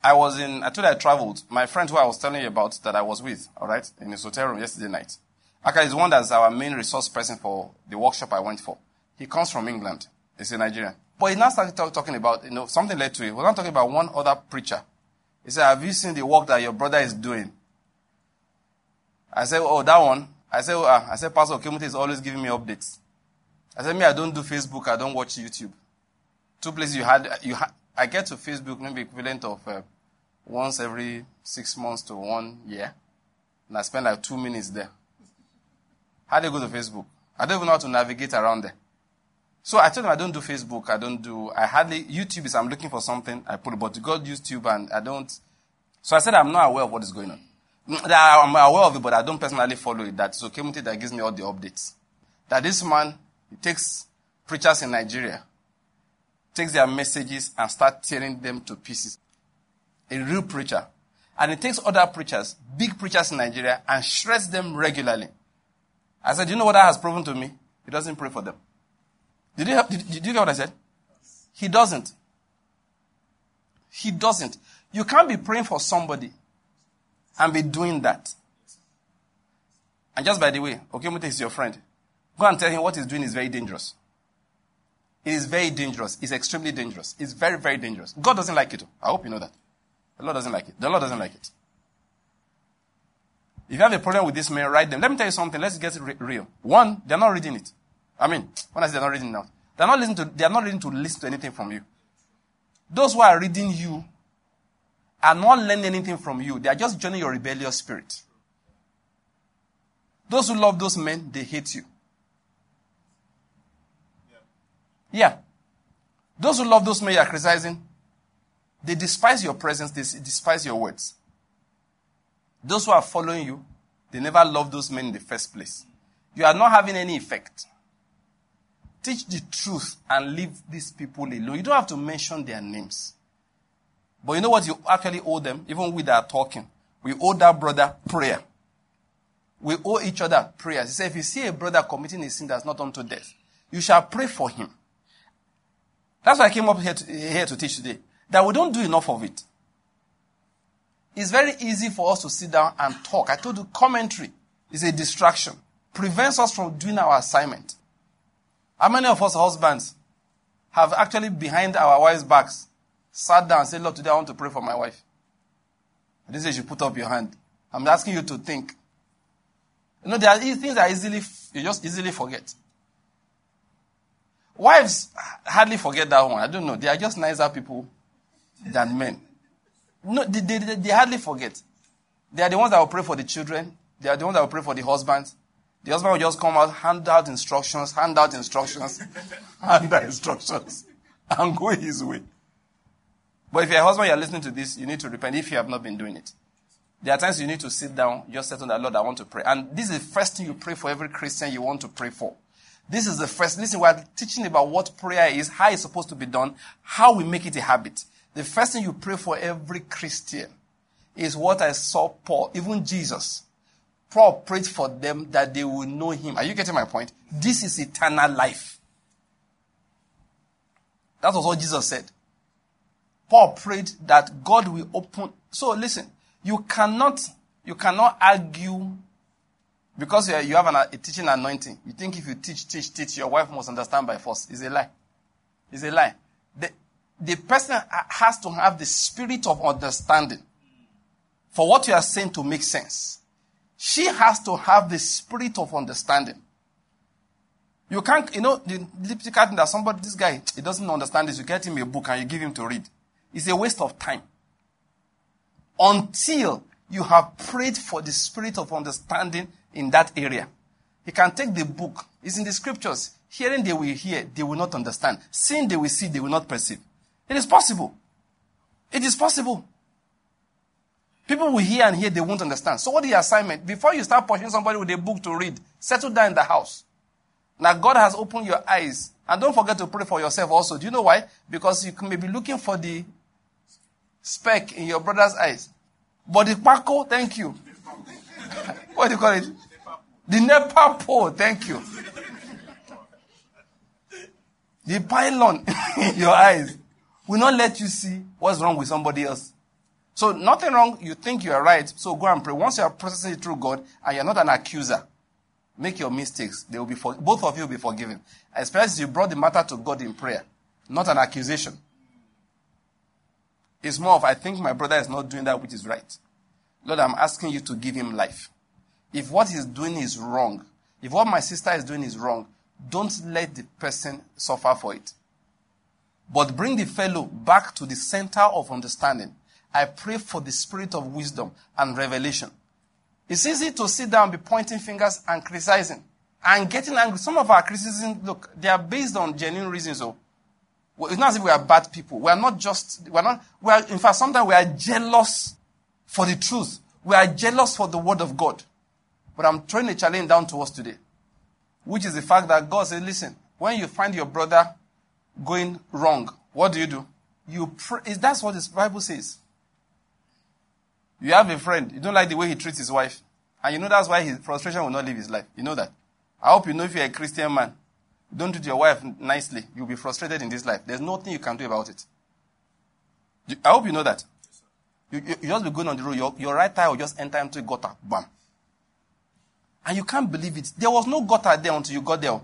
I was in, I told you I traveled. My friend who I was telling you about that I was with, all right, in his hotel room yesterday night. Aka is one that's our main resource person for the workshop I went for. He comes from England. He's a Nigerian. But he now started talk, talking about, you know, something led to it. We're not talking about one other preacher. He said, have you seen the work that your brother is doing? I said, oh, that one. I said, oh, uh, I said, Pastor Okemuti is always giving me updates. I said, me, I don't do Facebook. I don't watch YouTube. Two places you had, you ha- I get to Facebook maybe equivalent of uh, once every six months to one year. And I spend like two minutes there. How do you go to Facebook? I don't even know how to navigate around there. So I told him I don't do Facebook. I don't do, I hardly, YouTube is I'm looking for something. I put but to go YouTube and I don't. So I said I'm not aware of what is going on. Mm, I'm aware of it, but I don't personally follow it. That's okay with it that gives me all the updates. That this man he takes preachers in Nigeria, takes their messages and start tearing them to pieces. A real preacher. And he takes other preachers, big preachers in Nigeria, and shreds them regularly. I said, you know what that has proven to me? He doesn't pray for them. Did you, did, did you get what I said? He doesn't. He doesn't. You can't be praying for somebody and be doing that. And just by the way, Okemute is your friend. Go and tell him what he's doing is very dangerous. It is very dangerous. It's extremely dangerous. It's very, very dangerous. God doesn't like it. I hope you know that. The Lord doesn't like it. The Lord doesn't like it. If you have a problem with this man, write them. Let me tell you something. Let's get re- real. One, they're not reading it. I mean, when I say they're not reading now, they're not listening to, they're not reading to listen to anything from you. Those who are reading you are not learning anything from you. They are just joining your rebellious spirit. Those who love those men, they hate you. Yeah. Those who love those men you are criticizing, they despise your presence, they despise your words. Those who are following you, they never love those men in the first place. You are not having any effect. Teach the truth and leave these people alone. You don't have to mention their names. But you know what you actually owe them? Even are talking. We owe that brother prayer. We owe each other prayers. He said, if you see a brother committing a sin that's not unto death, you shall pray for him. That's why I came up here to, here to teach today. That we don't do enough of it. It's very easy for us to sit down and talk. I told you commentary is a distraction. Prevents us from doing our assignment. How many of us husbands have actually behind our wives' backs sat down and said, Lord, today I want to pray for my wife. This is you put up your hand. I'm asking you to think. You know, there are things that easily, you just easily forget. Wives hardly forget that one. I don't know. They are just nicer people than men. No, they, they, they, hardly forget. They are the ones that will pray for the children. They are the ones that will pray for the husbands. The husband will just come out, hand out instructions, hand out instructions, hand out instructions, and go his way. But if you're a husband, you're listening to this, you need to repent if you have not been doing it. There are times you need to sit down, just to the Lord, I want to pray. And this is the first thing you pray for every Christian you want to pray for. This is the first. Listen, we're teaching about what prayer is, how it's supposed to be done, how we make it a habit. The first thing you pray for every Christian is what I saw Paul, even Jesus, Paul prayed for them that they will know him. Are you getting my point? This is eternal life. That was what Jesus said. Paul prayed that God will open. So listen, you cannot, you cannot argue because you have an, a teaching anointing. You think if you teach, teach, teach, your wife must understand by force. It's a lie. It's a lie. The, person has to have the spirit of understanding for what you are saying to make sense. She has to have the spirit of understanding. You can't, you know, the typical thing that somebody, this guy, he doesn't understand this. You get him a book and you give him to read. It's a waste of time. Until you have prayed for the spirit of understanding in that area. He can take the book. It's in the scriptures. Hearing they will hear, they will not understand. Seeing they will see, they will not perceive. It is possible. It is possible. People will hear and hear, they won't understand. So what is the assignment? Before you start pushing somebody with a book to read, settle down in the house. Now God has opened your eyes. And don't forget to pray for yourself also. Do you know why? Because you may be looking for the speck in your brother's eyes. But the Paco, thank you. what do you call it? The NEPA pole, thank you. The pylon in your eyes will not let you see what's wrong with somebody else. So nothing wrong, you think you are right, so go and pray. Once you are processing it through God and you're not an accuser, make your mistakes. They will be for, both of you will be forgiven. Especially as you brought the matter to God in prayer, not an accusation. It's more of, I think my brother is not doing that which is right. Lord, I'm asking you to give him life. If what he's doing is wrong, if what my sister is doing is wrong, don't let the person suffer for it. But bring the fellow back to the center of understanding I pray for the spirit of wisdom and revelation. It's easy to sit down, be pointing fingers and criticizing and getting angry. Some of our criticisms, look, they are based on genuine reasons. So it's not as if we are bad people. We are not just, we are not, we are, in fact, sometimes we are jealous for the truth. We are jealous for the word of God. But I'm throwing a challenge down to us today, which is the fact that God said, listen, when you find your brother going wrong, what do you do? You pray. That's what the Bible says. You have a friend, you don't like the way he treats his wife. And you know that's why his frustration will not leave his life. You know that. I hope you know if you're a Christian man, don't treat your wife nicely, you'll be frustrated in this life. There's nothing you can do about it. I hope you know that. You, you, you just be going on the road, your, your right tire will just enter into a gutter. Bam. And you can't believe it. There was no gutter there until you got there.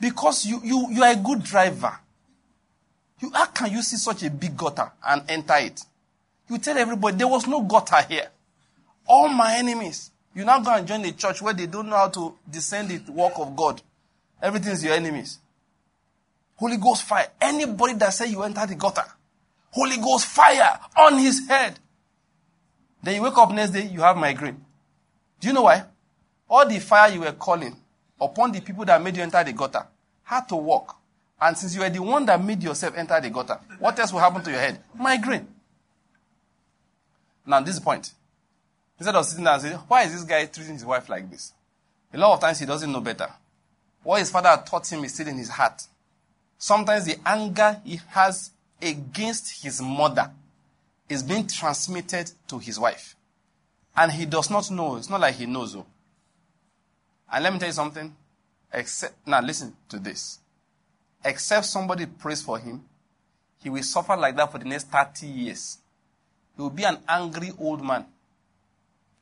Because you, you, you are a good driver. You, how can you see such a big gutter and enter it? You tell everybody there was no gutter here. All my enemies. You now go and join a church where they don't know how to descend the work of God. Everything is your enemies. Holy Ghost fire. Anybody that say you enter the gutter, Holy Ghost fire on his head. Then you wake up next day, you have migraine. Do you know why? All the fire you were calling upon the people that made you enter the gutter had to work and since you are the one that made yourself enter the gutter, what else will happen to your head? Migraine. Now, this point. Instead of sitting there and saying, why is this guy treating his wife like this? A lot of times he doesn't know better. What his father taught him is still in his heart. Sometimes the anger he has against his mother is being transmitted to his wife. And he does not know. It's not like he knows. Though. And let me tell you something. Except, now listen to this except somebody prays for him, he will suffer like that for the next 30 years. He will be an angry old man.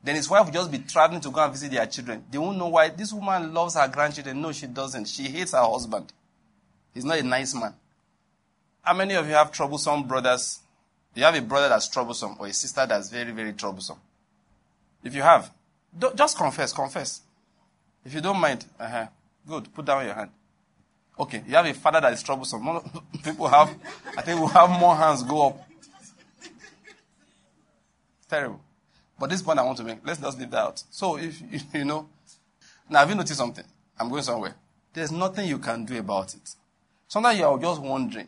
Then his wife will just be traveling to go and visit their children. They won't know why this woman loves her grandchildren. No, she doesn't. She hates her husband. He's not a nice man. How many of you have troublesome brothers? You have a brother that's troublesome or a sister that's very, very troublesome. If you have, just confess, confess. If you don't mind, uh-huh, good, put down your hand. Okay, you have a father that is troublesome. People have, I think we'll have more hands go up. Terrible. But this point I want to make, let's just leave that out. So if, you know, now have you noticed something? I'm going somewhere. There's nothing you can do about it. Sometimes you're just wondering.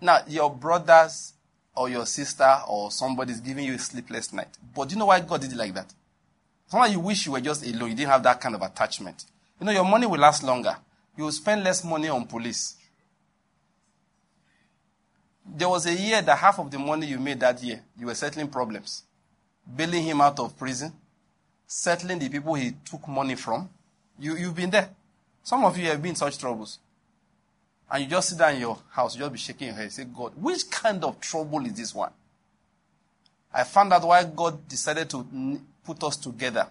Now, your brothers or your sister or somebody is giving you a sleepless night. But do you know why God did it like that? Sometimes you wish you were just alone. You didn't have that kind of attachment. You know, your money will last longer you will spend less money on police. There was a year that half of the money you made that year, you were settling problems. bailing him out of prison, settling the people he took money from. You, you've been there. Some of you have been in such troubles. And you just sit down in your house, you just be shaking your head, say, God, which kind of trouble is this one? I found out why God decided to put us together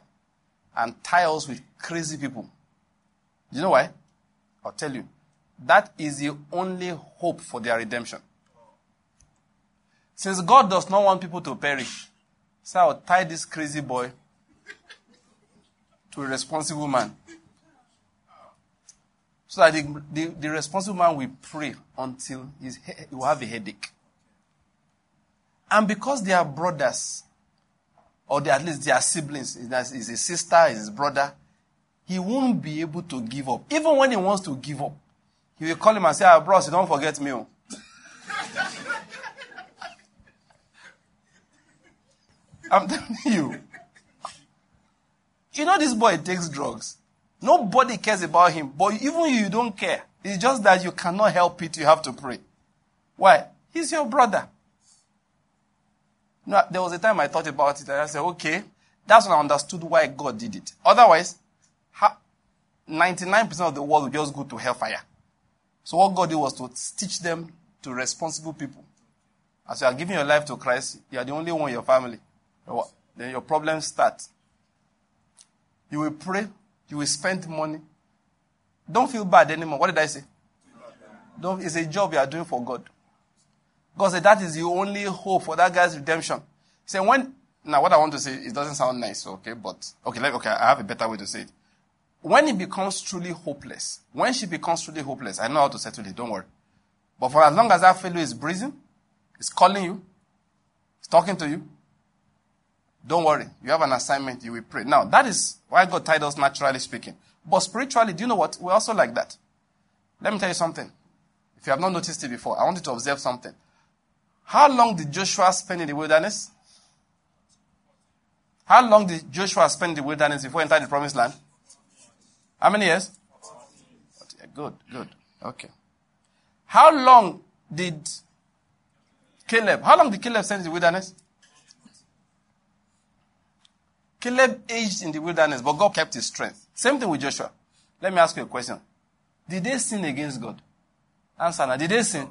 and tie us with crazy people. You know why? I'll tell you. That is the only hope for their redemption. Since God does not want people to perish, so I'll tie this crazy boy to a responsible man. So that the, the, the responsible man will pray until he will have a headache. And because they are brothers, or they, at least they are siblings, is a sister, is his brother, he won't be able to give up. Even when he wants to give up, he will call him and say, ah, bros, don't forget me. Oh. I'm telling you. You know this boy takes drugs. Nobody cares about him, but even you don't care. It's just that you cannot help it. You have to pray. Why? He's your brother. No, there was a time I thought about it and I said, okay, that's when I understood why God did it. Otherwise, 99% of the world would just go to hellfire. So what God did was to teach them to responsible people. As you are giving your life to Christ, you are the only one in your family. Then your problems start. You will pray. You will spend money. Don't feel bad anymore. What did I say? Don't, it's a job you are doing for God. God said that is the only hope for that guy's redemption. He said when, now what I want to say, it doesn't sound nice, okay, but, okay, let, okay, I have a better way to say it. When he becomes truly hopeless, when she becomes truly hopeless, I know how to settle it, don't worry. But for as long as that fellow is breathing, is calling you, he's talking to you, don't worry. You have an assignment. You will pray. Now, that is why God tied us naturally speaking. But spiritually, do you know what? We're also like that. Let me tell you something. If you have not noticed it before, I want you to observe something. How long did Joshua spend in the wilderness? How long did Joshua spend in the wilderness before entering the promised land? How many years? Good, good. Okay. How long did Caleb, how long did Caleb spend in the wilderness? Caleb aged in the wilderness, but God kept his strength. Same thing with Joshua. Let me ask you a question. Did they sin against God? Answer now. Did they sin?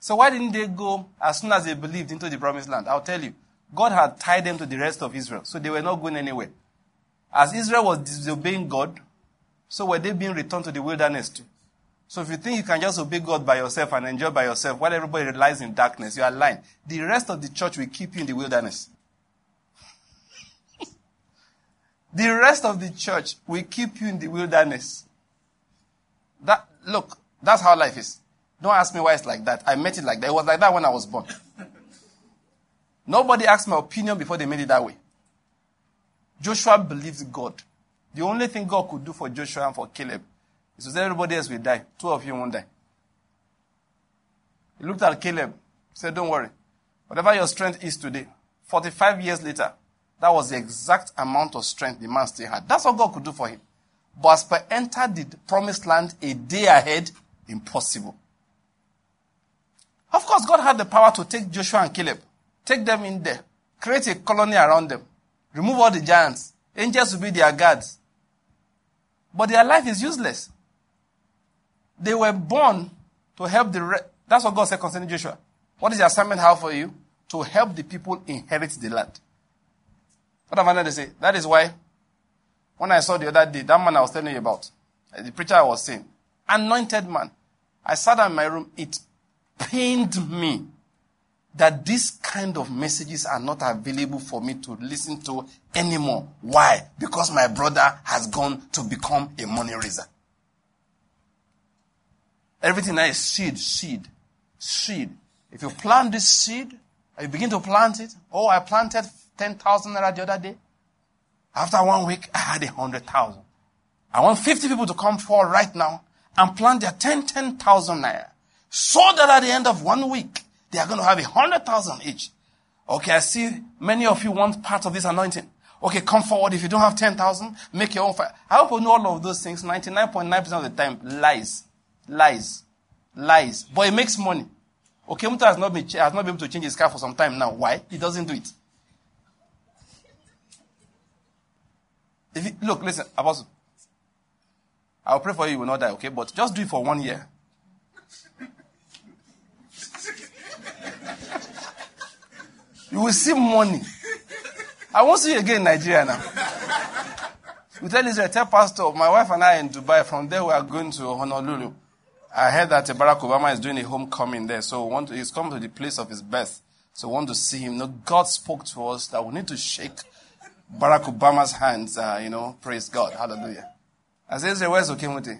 So why didn't they go as soon as they believed into the promised land? I'll tell you. God had tied them to the rest of Israel, so they were not going anywhere. As Israel was disobeying God, so were they being returned to the wilderness too. So if you think you can just obey God by yourself and enjoy by yourself while everybody lies in darkness, you are lying. The rest of the church will keep you in the wilderness. The rest of the church will keep you in the wilderness. That, look, that's how life is. Don't ask me why it's like that. I met it like that. It was like that when I was born. Nobody asked my opinion before they made it that way. Joshua believed God. The only thing God could do for Joshua and for Caleb is to say everybody else will die. Two of you won't die. He looked at Caleb, said, Don't worry. Whatever your strength is today, 45 years later, that was the exact amount of strength the man still had. That's what God could do for him. But as per entered the promised land a day ahead, impossible. Of course, God had the power to take Joshua and Caleb, take them in there, create a colony around them, remove all the giants. Angels will be their guards. But their life is useless. They were born to help the. Re- That's what God said concerning Joshua. What is the assignment have for you? To help the people inherit the land. What am I going to say? That is why when I saw the other day, that man I was telling you about, the preacher I was saying, anointed man. I sat down in my room. It pained me that these kind of messages are not available for me to listen to anymore. Why? Because my brother has gone to become a money raiser. Everything is seed, seed, seed. If you plant this seed, you begin to plant it, oh, I planted 10,000 naira the other day. After one week, I had a 100,000. I want 50 people to come forward right now and plant their 10, 10,000 naira. So that at the end of one week, they are going to have a hundred thousand each. Okay, I see many of you want part of this anointing. Okay, come forward. If you don't have 10,000, make your own fire. I hope you know all of those things. 99.9% of the time, lies. Lies. Lies. But it makes money. Okay, Muta has not been, has not been able to change his car for some time now. Why? He doesn't do it. If you, look, listen, Apostle. I'll pray for you, you will not die, okay? But just do it for one year. You will see money. I won't see you again in Nigeria now. We tell Israel, tell pastor, my wife and I in Dubai. From there, we are going to Honolulu. I heard that Barack Obama is doing a homecoming there, so want to, he's come to the place of his birth. So want to see him. No, God spoke to us that we need to shake Barack Obama's hands. Uh, you know, praise God, Hallelujah. I said, Israel, where's Okemuti?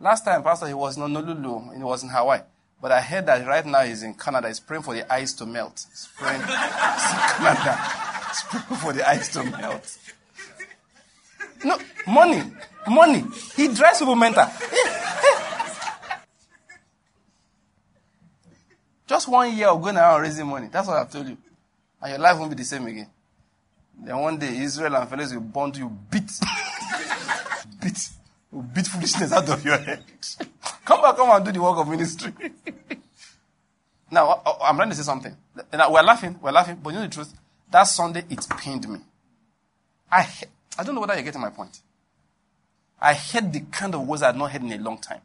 Last time, Pastor, he was in Honolulu. He was in Hawaii. But I heard that right now he's in Canada. He's praying for the ice to melt. He's praying. he's Canada. He's praying for the ice to melt. No, money. Money. He drives people mental. Just one year of going around raising money. That's what I've told you. And your life won't be the same again. Then one day, Israel and fellows will bond you, beat. beat. Will beat foolishness out of your head. Come back, come and do the work of ministry. now, I'm trying to say something. We're laughing, we're laughing, but you know the truth? That Sunday, it pained me. I, I don't know whether you're getting my point. I heard the kind of words I had not heard in a long time.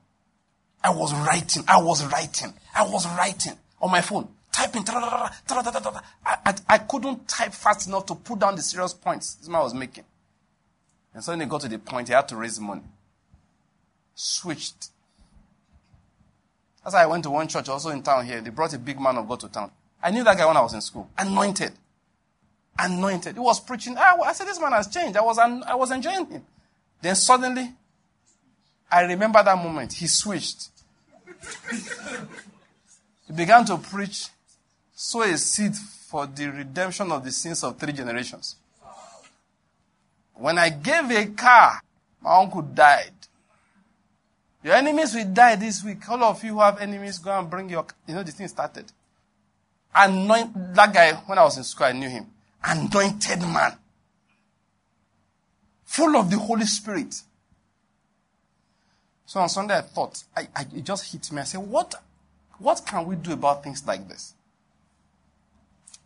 I was writing, I was writing, I was writing on my phone, typing. I, I, I couldn't type fast enough to put down the serious points this man was making. And suddenly got to the point he had to raise money. Switched. That's why I went to one church also in town here. They brought a big man of God to town. I knew that guy when I was in school. Anointed. Anointed. He was preaching. I, I said, this man has changed. I was, I was enjoying him. Then suddenly, I remember that moment. He switched. he began to preach, sow a seed for the redemption of the sins of three generations. When I gave a car, my uncle died. Your enemies will die this week. All of you who have enemies, go and bring your, you know, the thing started. Anoint, that guy, when I was in school, I knew him. Anointed man. Full of the Holy Spirit. So on Sunday, I thought, I, I, it just hit me. I said, what, what can we do about things like this?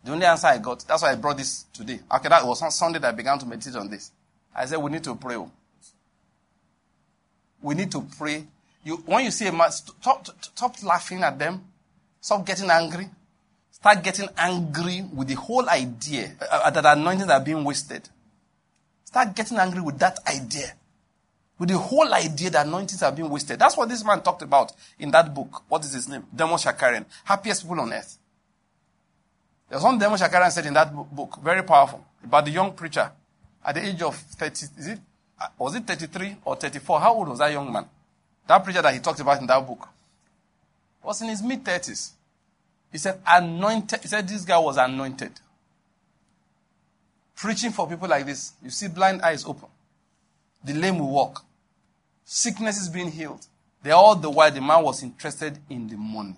The only answer I got, that's why I brought this today. Okay, that was on Sunday that I began to meditate on this. I said, we need to pray. We need to pray. You, when you see a man, stop, stop laughing at them. Stop getting angry. Start getting angry with the whole idea uh, that anointings are being wasted. Start getting angry with that idea with the whole idea that anointings are being wasted. That's what this man talked about in that book. What is his name? Demos Shakarian. Happiest people on earth. There's one Demos Shakarian said in that book, very powerful, about the young preacher at the age of 30, is it, uh, Uh, was it 33 or 34? How old was that young man? That preacher that he talked about in that book was in his mid 30s. He said, anointed, he said this guy was anointed. Preaching for people like this, you see blind eyes open. The lame will walk. Sickness is being healed. They all the while the man was interested in the money.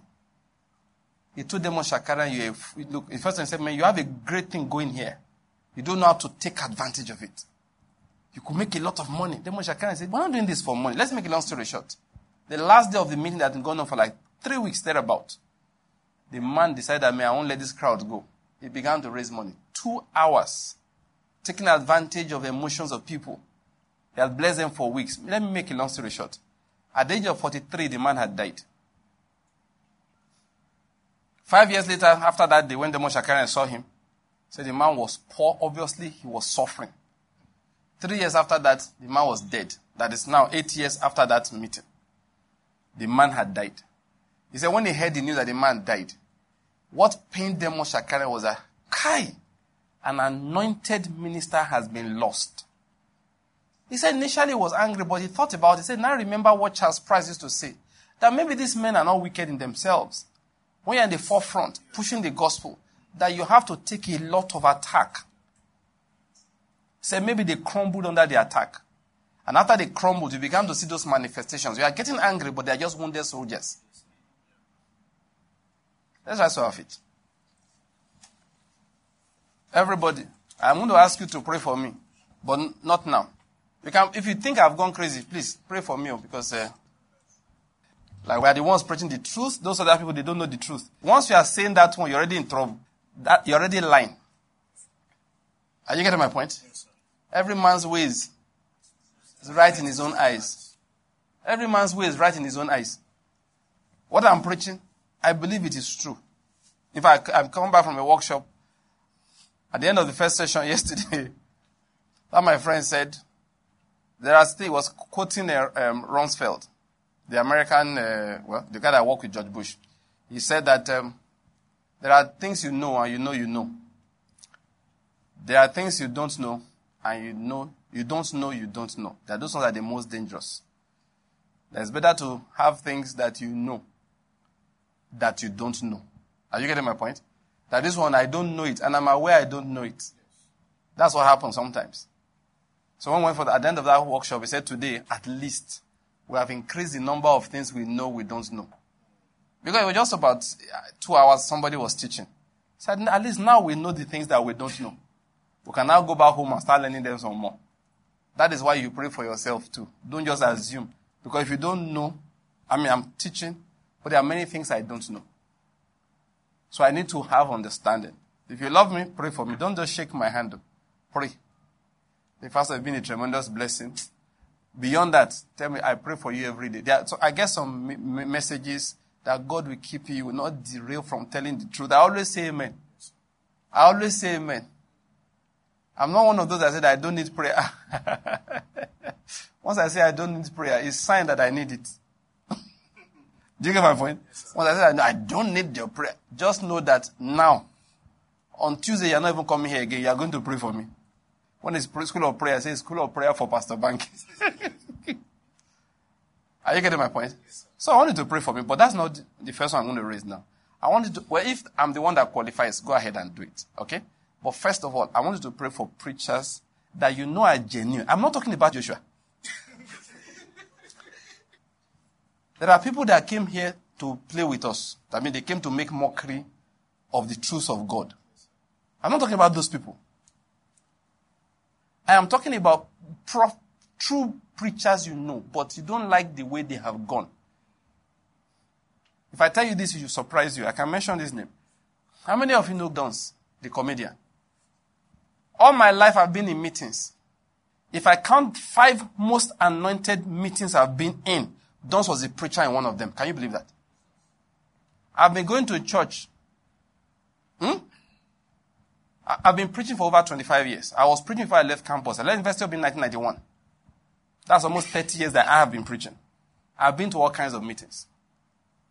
He told them on Shakarian, you have, look, first he said, man, you have a great thing going here. You don't know how to take advantage of it. You could make a lot of money. Then Shakarian said, we're not doing this for money. Let's make a long story short. The last day of the meeting that had gone on for like three weeks thereabout, the man decided, man, I won't let this crowd go. He began to raise money. Two hours, taking advantage of the emotions of people he had blessed them for weeks. Let me make a long story short. At the age of 43, the man had died. Five years later, after that day, when the Shakarian saw him, said the man was poor. Obviously, he was suffering. Three years after that, the man was dead. That is now eight years after that meeting. The man had died. He said when he heard the news that the man died, what pained Demos Shakarian was that, Kai, an anointed minister has been lost. He said initially he was angry, but he thought about it. He said, now remember what Charles Price used to say. That maybe these men are not wicked in themselves. When you're in the forefront, pushing the gospel, that you have to take a lot of attack. Said maybe they crumbled under the attack. And after they crumbled, you began to see those manifestations. You are getting angry, but they are just wounded soldiers. Let's some of it. Everybody, I'm going to ask you to pray for me, but not now. You can, if you think I've gone crazy, please pray for me oh, because, uh, like we are the ones preaching the truth. Those other people they don't know the truth. Once you are saying that one, you're already in trouble. That you're already lying. Are you getting my point? Every man's ways is right in his own eyes. Every man's way is right in his own eyes. What I'm preaching, I believe it is true. In fact, I've come back from a workshop, at the end of the first session yesterday, that my friend said, there are still, was quoting uh, um, Rumsfeld, the American, uh, well, the guy that worked with George Bush. He said that um, there are things you know and you know you know. There are things you don't know and you know you don't know you don't know. That those ones are the most dangerous. It's better to have things that you know that you don't know. Are you getting my point? That this one I don't know it and I'm aware I don't know it. That's what happens sometimes. So when we went for the, at the end of that workshop, he said today, at least, we have increased the number of things we know we don't know. Because it was just about uh, two hours somebody was teaching. He said, at least now we know the things that we don't know. We can now go back home and start learning them some more. That is why you pray for yourself too. Don't just assume. Because if you don't know, I mean, I'm teaching, but there are many things I don't know. So I need to have understanding. If you love me, pray for me. Don't just shake my hand. Pray. The fast has been a tremendous blessing. Beyond that, tell me, I pray for you every day. Are, so I get some m- messages that God will keep you, will not derail from telling the truth. I always say amen. I always say amen. I'm not one of those that said I don't need prayer. Once I say I don't need prayer, it's sign that I need it. Do you get my point? Once I say I don't need your prayer, just know that now, on Tuesday, you're not even coming here again. You're going to pray for me. When it's school of prayer, say school of prayer for Pastor Bank. Are you getting my point? So I wanted to pray for me, but that's not the first one I'm going to raise now. I wanted to, well, if I'm the one that qualifies, go ahead and do it. Okay? But first of all, I want you to pray for preachers that you know are genuine. I'm not talking about Joshua. there are people that came here to play with us. I mean, they came to make mockery of the truth of God. I'm not talking about those people. I am talking about prof- true preachers you know, but you don't like the way they have gone. If I tell you this, it will surprise you. I can mention this name. How many of you know Dons, the comedian? All my life I've been in meetings. If I count five most anointed meetings I've been in, Dons was a preacher in one of them. Can you believe that? I've been going to church. Hmm? I've been preaching for over 25 years. I was preaching before I left campus. I left University in 1991. That's almost 30 years that I have been preaching. I've been to all kinds of meetings.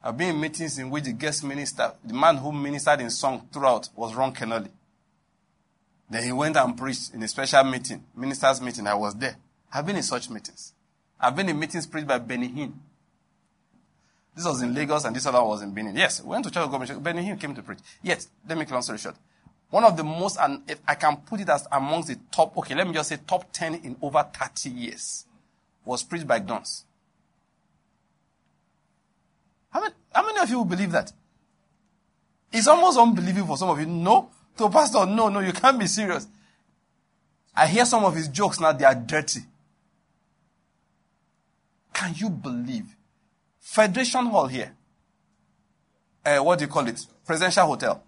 I've been in meetings in which the guest minister, the man who ministered in song throughout, was Ron Kenoly. Then he went and preached in a special meeting, minister's meeting. I was there. I've been in such meetings. I've been in meetings preached by Benny Hinn. This was in Lagos and this other was in Benin. Yes, we went to church of government. Benny Hinn came to preach. Yes, let me long story short. One of the most, and if I can put it as amongst the top, okay, let me just say top 10 in over 30 years, was preached by Dons. How many, how many of you believe that? It's almost unbelievable for some of you. No. To pastor, no, no, you can't be serious. I hear some of his jokes now, they are dirty. Can you believe? Federation Hall here. Uh, what do you call it? Presidential Hotel.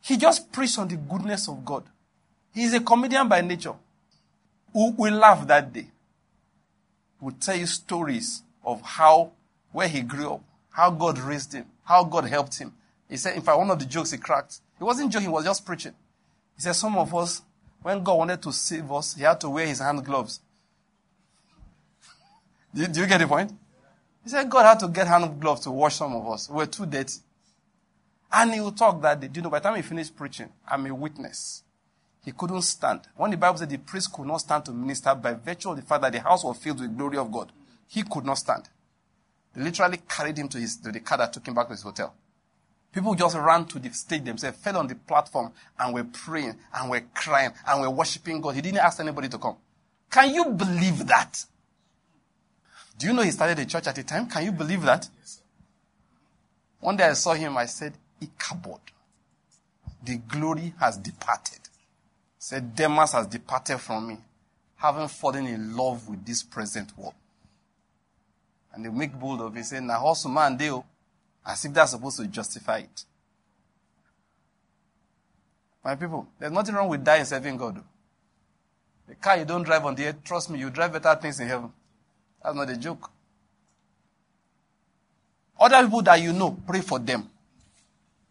He just preached on the goodness of God. He's a comedian by nature. We, we laugh that day. We'll tell you stories of how, where he grew up, how God raised him, how God helped him. He said, in fact, one of the jokes he cracked, he wasn't joking, he was just preaching. He said, some of us, when God wanted to save us, he had to wear his hand gloves. do, do you get the point? He said, God had to get hand gloves to wash some of us. we're too dirty. And he will talk that day. Do you know, by the time he finished preaching, I'm a witness. He couldn't stand. When the Bible said the priest could not stand to minister by virtue of the fact that the house was filled with glory of God, he could not stand. They literally carried him to, his, to the car that took him back to his hotel. People just ran to the stage themselves, fell on the platform, and were praying, and were crying, and were worshiping God. He didn't ask anybody to come. Can you believe that? Do you know he started a church at the time? Can you believe that? One day I saw him, I said, Ichabod. The glory has departed. Said Demas has departed from me, having fallen in love with this present world. And they make bold of it, saying, Now also man as if they're supposed to justify it. My people, there's nothing wrong with dying serving God. The car you don't drive on the earth, trust me, you drive better things in heaven. That's not a joke. Other people that you know, pray for them.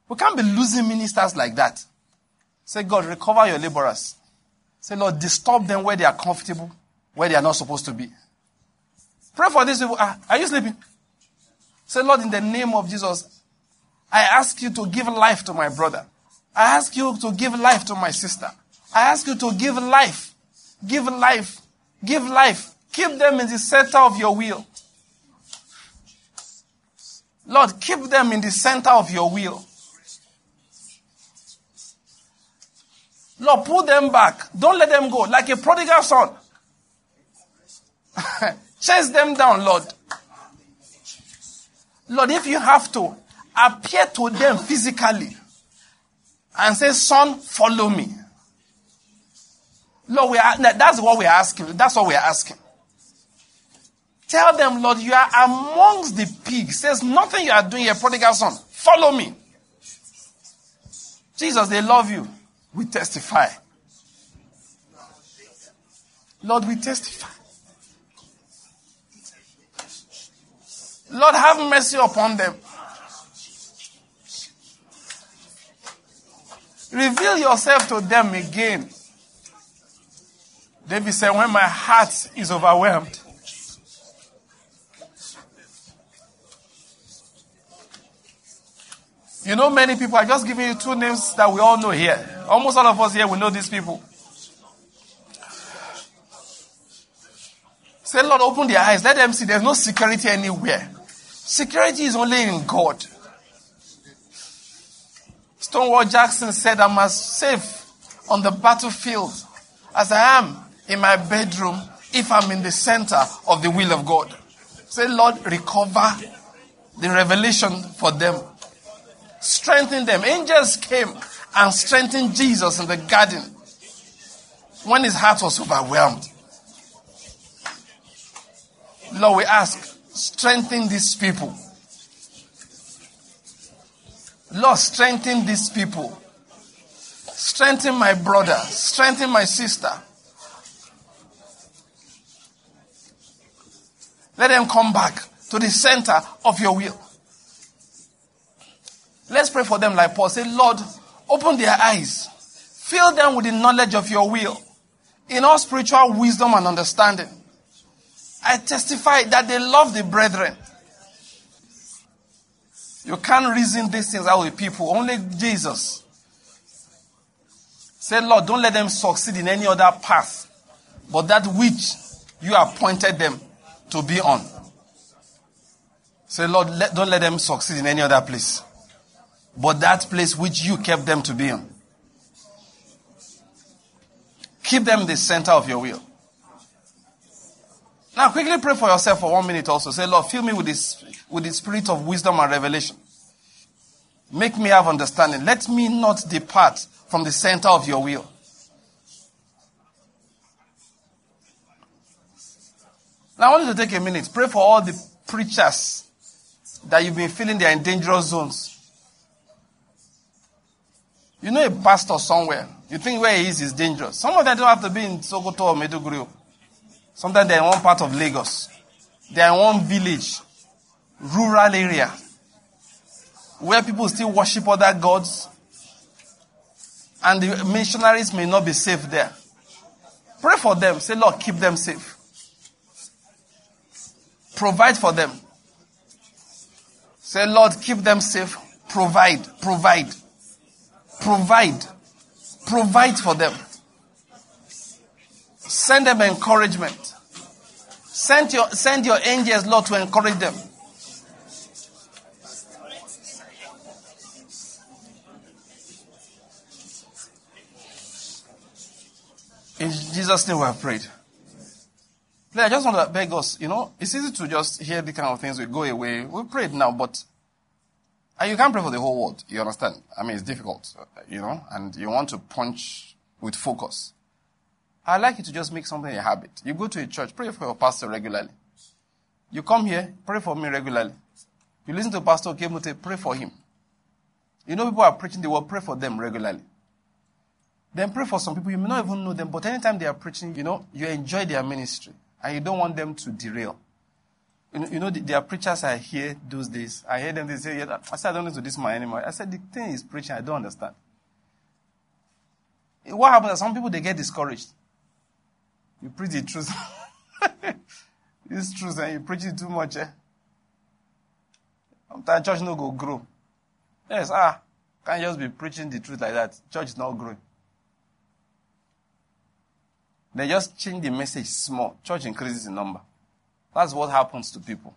We can't be losing ministers like that. Say, God, recover your laborers. Say, Lord, disturb them where they are comfortable, where they are not supposed to be. Pray for these people. Ah, are you sleeping? Say, Lord, in the name of Jesus, I ask you to give life to my brother. I ask you to give life to my sister. I ask you to give life. Give life. Give life. Keep them in the center of your will. Lord, keep them in the center of your will. Lord, pull them back. Don't let them go. Like a prodigal son. Chase them down, Lord. Lord, if you have to, appear to them physically and say, Son, follow me. Lord, we are, that's what we're asking. That's what we're asking. Tell them, Lord, you are amongst the pigs. There's nothing you are doing here, prodigal son. Follow me. Jesus, they love you. We testify. Lord, we testify. Lord, have mercy upon them. Reveal yourself to them again. David said, When my heart is overwhelmed, You know, many people, I just giving you two names that we all know here. Almost all of us here, we know these people. Say, Lord, open their eyes. Let them see there's no security anywhere. Security is only in God. Stonewall Jackson said, I'm as safe on the battlefield as I am in my bedroom if I'm in the center of the will of God. Say, Lord, recover the revelation for them strengthen them. Angels came and strengthened Jesus in the garden when his heart was overwhelmed. Lord, we ask, strengthen these people. Lord, strengthen these people. Strengthen my brother. Strengthen my sister. Let them come back to the center of your will. Let's pray for them like Paul. Say, Lord, open their eyes. Fill them with the knowledge of your will. In all spiritual wisdom and understanding. I testify that they love the brethren. You can't reason these things out with people. Only Jesus. Say, Lord, don't let them succeed in any other path but that which you appointed them to be on. Say, Lord, let, don't let them succeed in any other place but that place which you kept them to be in. Keep them the center of your will. Now, quickly pray for yourself for one minute also. Say, Lord, fill me with this, with the spirit of wisdom and revelation. Make me have understanding. Let me not depart from the center of your will. Now, I want you to take a minute. Pray for all the preachers that you've been feeling they are in dangerous zones. You know a pastor somewhere. You think where he is is dangerous. Some of them don't have to be in Sokoto or Maiduguri. Sometimes they're in one part of Lagos. They're in one village, rural area, where people still worship other gods. And the missionaries may not be safe there. Pray for them. Say, Lord, keep them safe. Provide for them. Say, Lord, keep them safe. Provide, provide. Provide. Provide for them. Send them encouragement. Send your, send your angels, Lord, to encourage them. In Jesus' name we have prayed. I just want to beg us, you know, it's easy to just hear the kind of things we go away. We prayed now, but and you can't pray for the whole world. You understand? I mean, it's difficult, you know, and you want to punch with focus. I like you to just make something a habit. You go to a church, pray for your pastor regularly. You come here, pray for me regularly. You listen to Pastor Kemote, pray for him. You know, people are preaching the word, pray for them regularly. Then pray for some people. You may not even know them, but anytime they are preaching, you know, you enjoy their ministry and you don't want them to derail. You know, you are preachers I hear those days. I hear them, they say, yeah, I said, I don't listen to this man anymore. I said, the thing is preaching, I don't understand. What happens some people, they get discouraged. You preach the truth. it's truth and you preach it too much. Eh? Sometimes church no go grow. Yes, ah, can't just be preaching the truth like that. Church is not growing. They just change the message small. Church increases in number. That's what happens to people.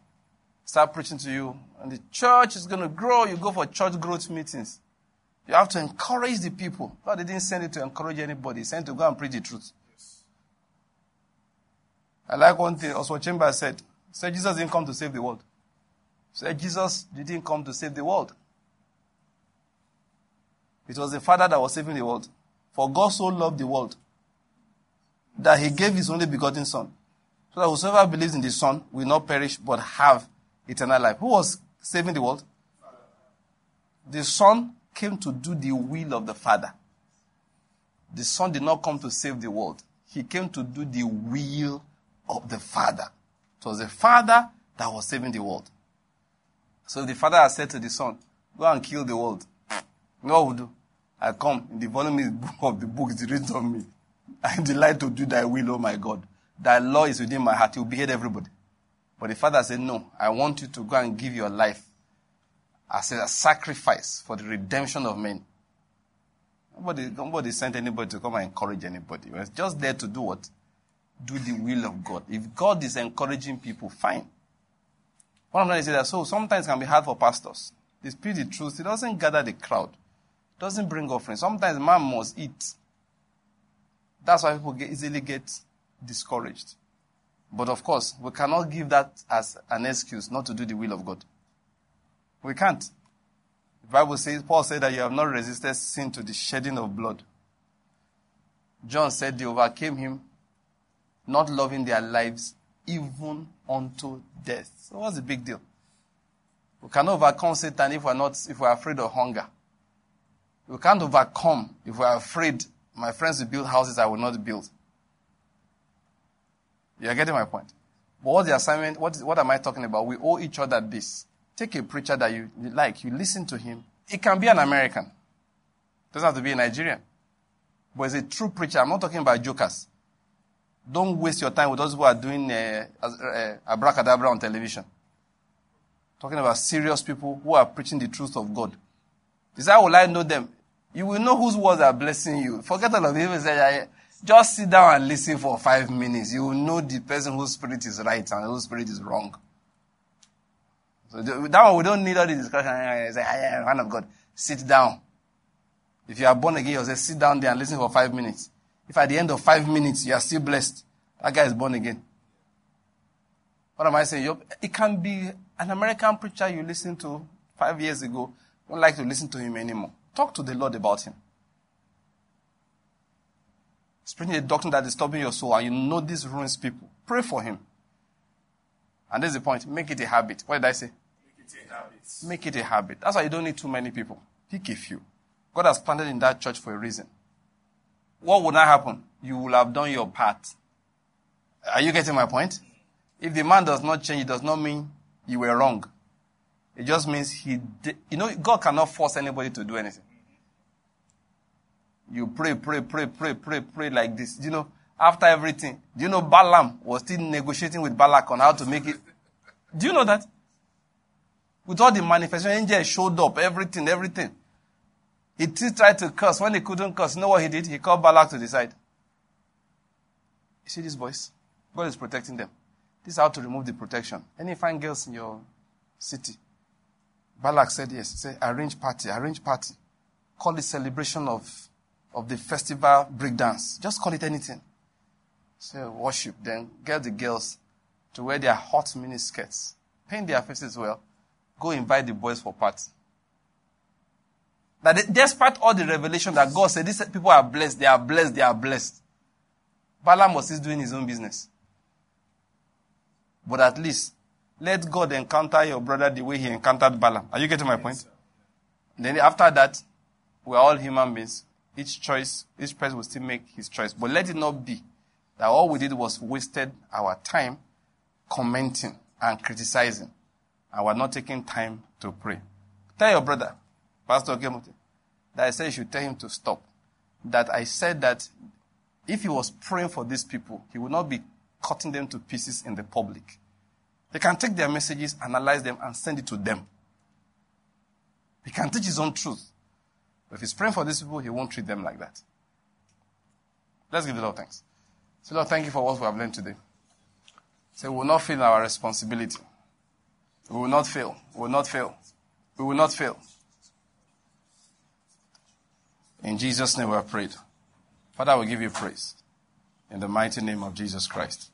Start preaching to you, and the church is going to grow. You go for church growth meetings. You have to encourage the people. God didn't send it to encourage anybody. He sent to go and preach the truth. I like one thing Oswald Chambers said. Said Jesus didn't come to save the world. Said Jesus didn't come to save the world. It was the Father that was saving the world. For God so loved the world that he gave his only begotten Son. So that whosoever believes in the Son will not perish but have eternal life. Who was saving the world? The Son came to do the will of the Father. The Son did not come to save the world. He came to do the will of the Father. It was the Father that was saving the world. So the Father has said to the Son, Go and kill the world. No, what do? I come in the volume of the book is written on me. I delight to do thy will, oh my God. Thy law is within my heart. You will behead everybody. But the father said, No, I want you to go and give your life as a sacrifice for the redemption of men. Nobody, nobody sent anybody to come and encourage anybody. He was just there to do what? Do the will of God. If God is encouraging people, fine. What I'm trying to say that so sometimes can be hard for pastors. They speak the truth. It doesn't gather the crowd. It doesn't bring offering. Sometimes man must eat. That's why people get, easily get discouraged. But of course, we cannot give that as an excuse not to do the will of God. We can't. The Bible says, Paul said that you have not resisted sin to the shedding of blood. John said they overcame him, not loving their lives even unto death. So what's the big deal? We cannot overcome Satan if we're not, if we're afraid of hunger. We can't overcome if we're afraid my friends will build houses I will not build. You're getting my point. But what's the assignment? What, is, what am I talking about? We owe each other this. Take a preacher that you, you like, you listen to him. It can be an American. Doesn't have to be a Nigerian. But it's a true preacher. I'm not talking about jokers. Don't waste your time with those who are doing uh, uh, abracadabra on television. Talking about serious people who are preaching the truth of God. Is that will I know them? You will know whose words are blessing you. Forget all of say, just sit down and listen for five minutes. You will know the person whose spirit is right and whose spirit is wrong. So that one, we don't need all the discussion. Say, I am man of God. Sit down. If you are born again, you say, sit down there and listen for five minutes. If at the end of five minutes you are still blessed, that guy is born again. What am I saying? It can be an American preacher you listened to five years ago. Don't like to listen to him anymore. Talk to the Lord about Him. Spreading a doctrine that is disturbing your soul, and you know this ruins people. Pray for Him. And there's the point. Make it a habit. What did I say? Make it a habit. Make it a habit. That's why you don't need too many people. Pick a few. God has planted in that church for a reason. What would not happen? You will have done your part. Are you getting my point? If the man does not change, it does not mean you were wrong. It just means he, did, you know, God cannot force anybody to do anything. You pray, pray, pray, pray, pray, pray like this. You know, after everything, do you know Balaam was still negotiating with Balak on how to make it? Do you know that? With all the manifestation, angels showed up, everything, everything. He still tried to curse. When he couldn't curse, you know what he did? He called Balak to the side. You see these boys? God is protecting them. This is how to remove the protection. Any fine girls in your city, Balak said yes. Said, arrange party, arrange party. Call it celebration of, of the festival breakdance. Just call it anything. Say worship. Then get the girls to wear their hot mini skirts. Paint their faces well. Go invite the boys for party. That despite all the revelation that God said, these people are blessed, they are blessed, they are blessed. Balaam was still doing his own business. But at least let God encounter your brother the way he encountered Balaam. Are you getting my point? Then after that, we're all human beings. each choice, each person will still make his choice. But let it not be that all we did was wasted our time commenting and criticizing, and we're not taking time to pray. Tell your brother, Pastor Gemuti, that I said you should tell him to stop. That I said that if he was praying for these people, he would not be cutting them to pieces in the public. He can take their messages, analyze them, and send it to them. He can teach his own truth. But if he's praying for these people, he won't treat them like that. Let's give the Lord thanks. So, Lord, thank you for what we have learned today. Say, we will not fail our responsibility. We will not fail. We will not fail. We will not fail. In Jesus' name we have prayed. Father, we give you praise. In the mighty name of Jesus Christ.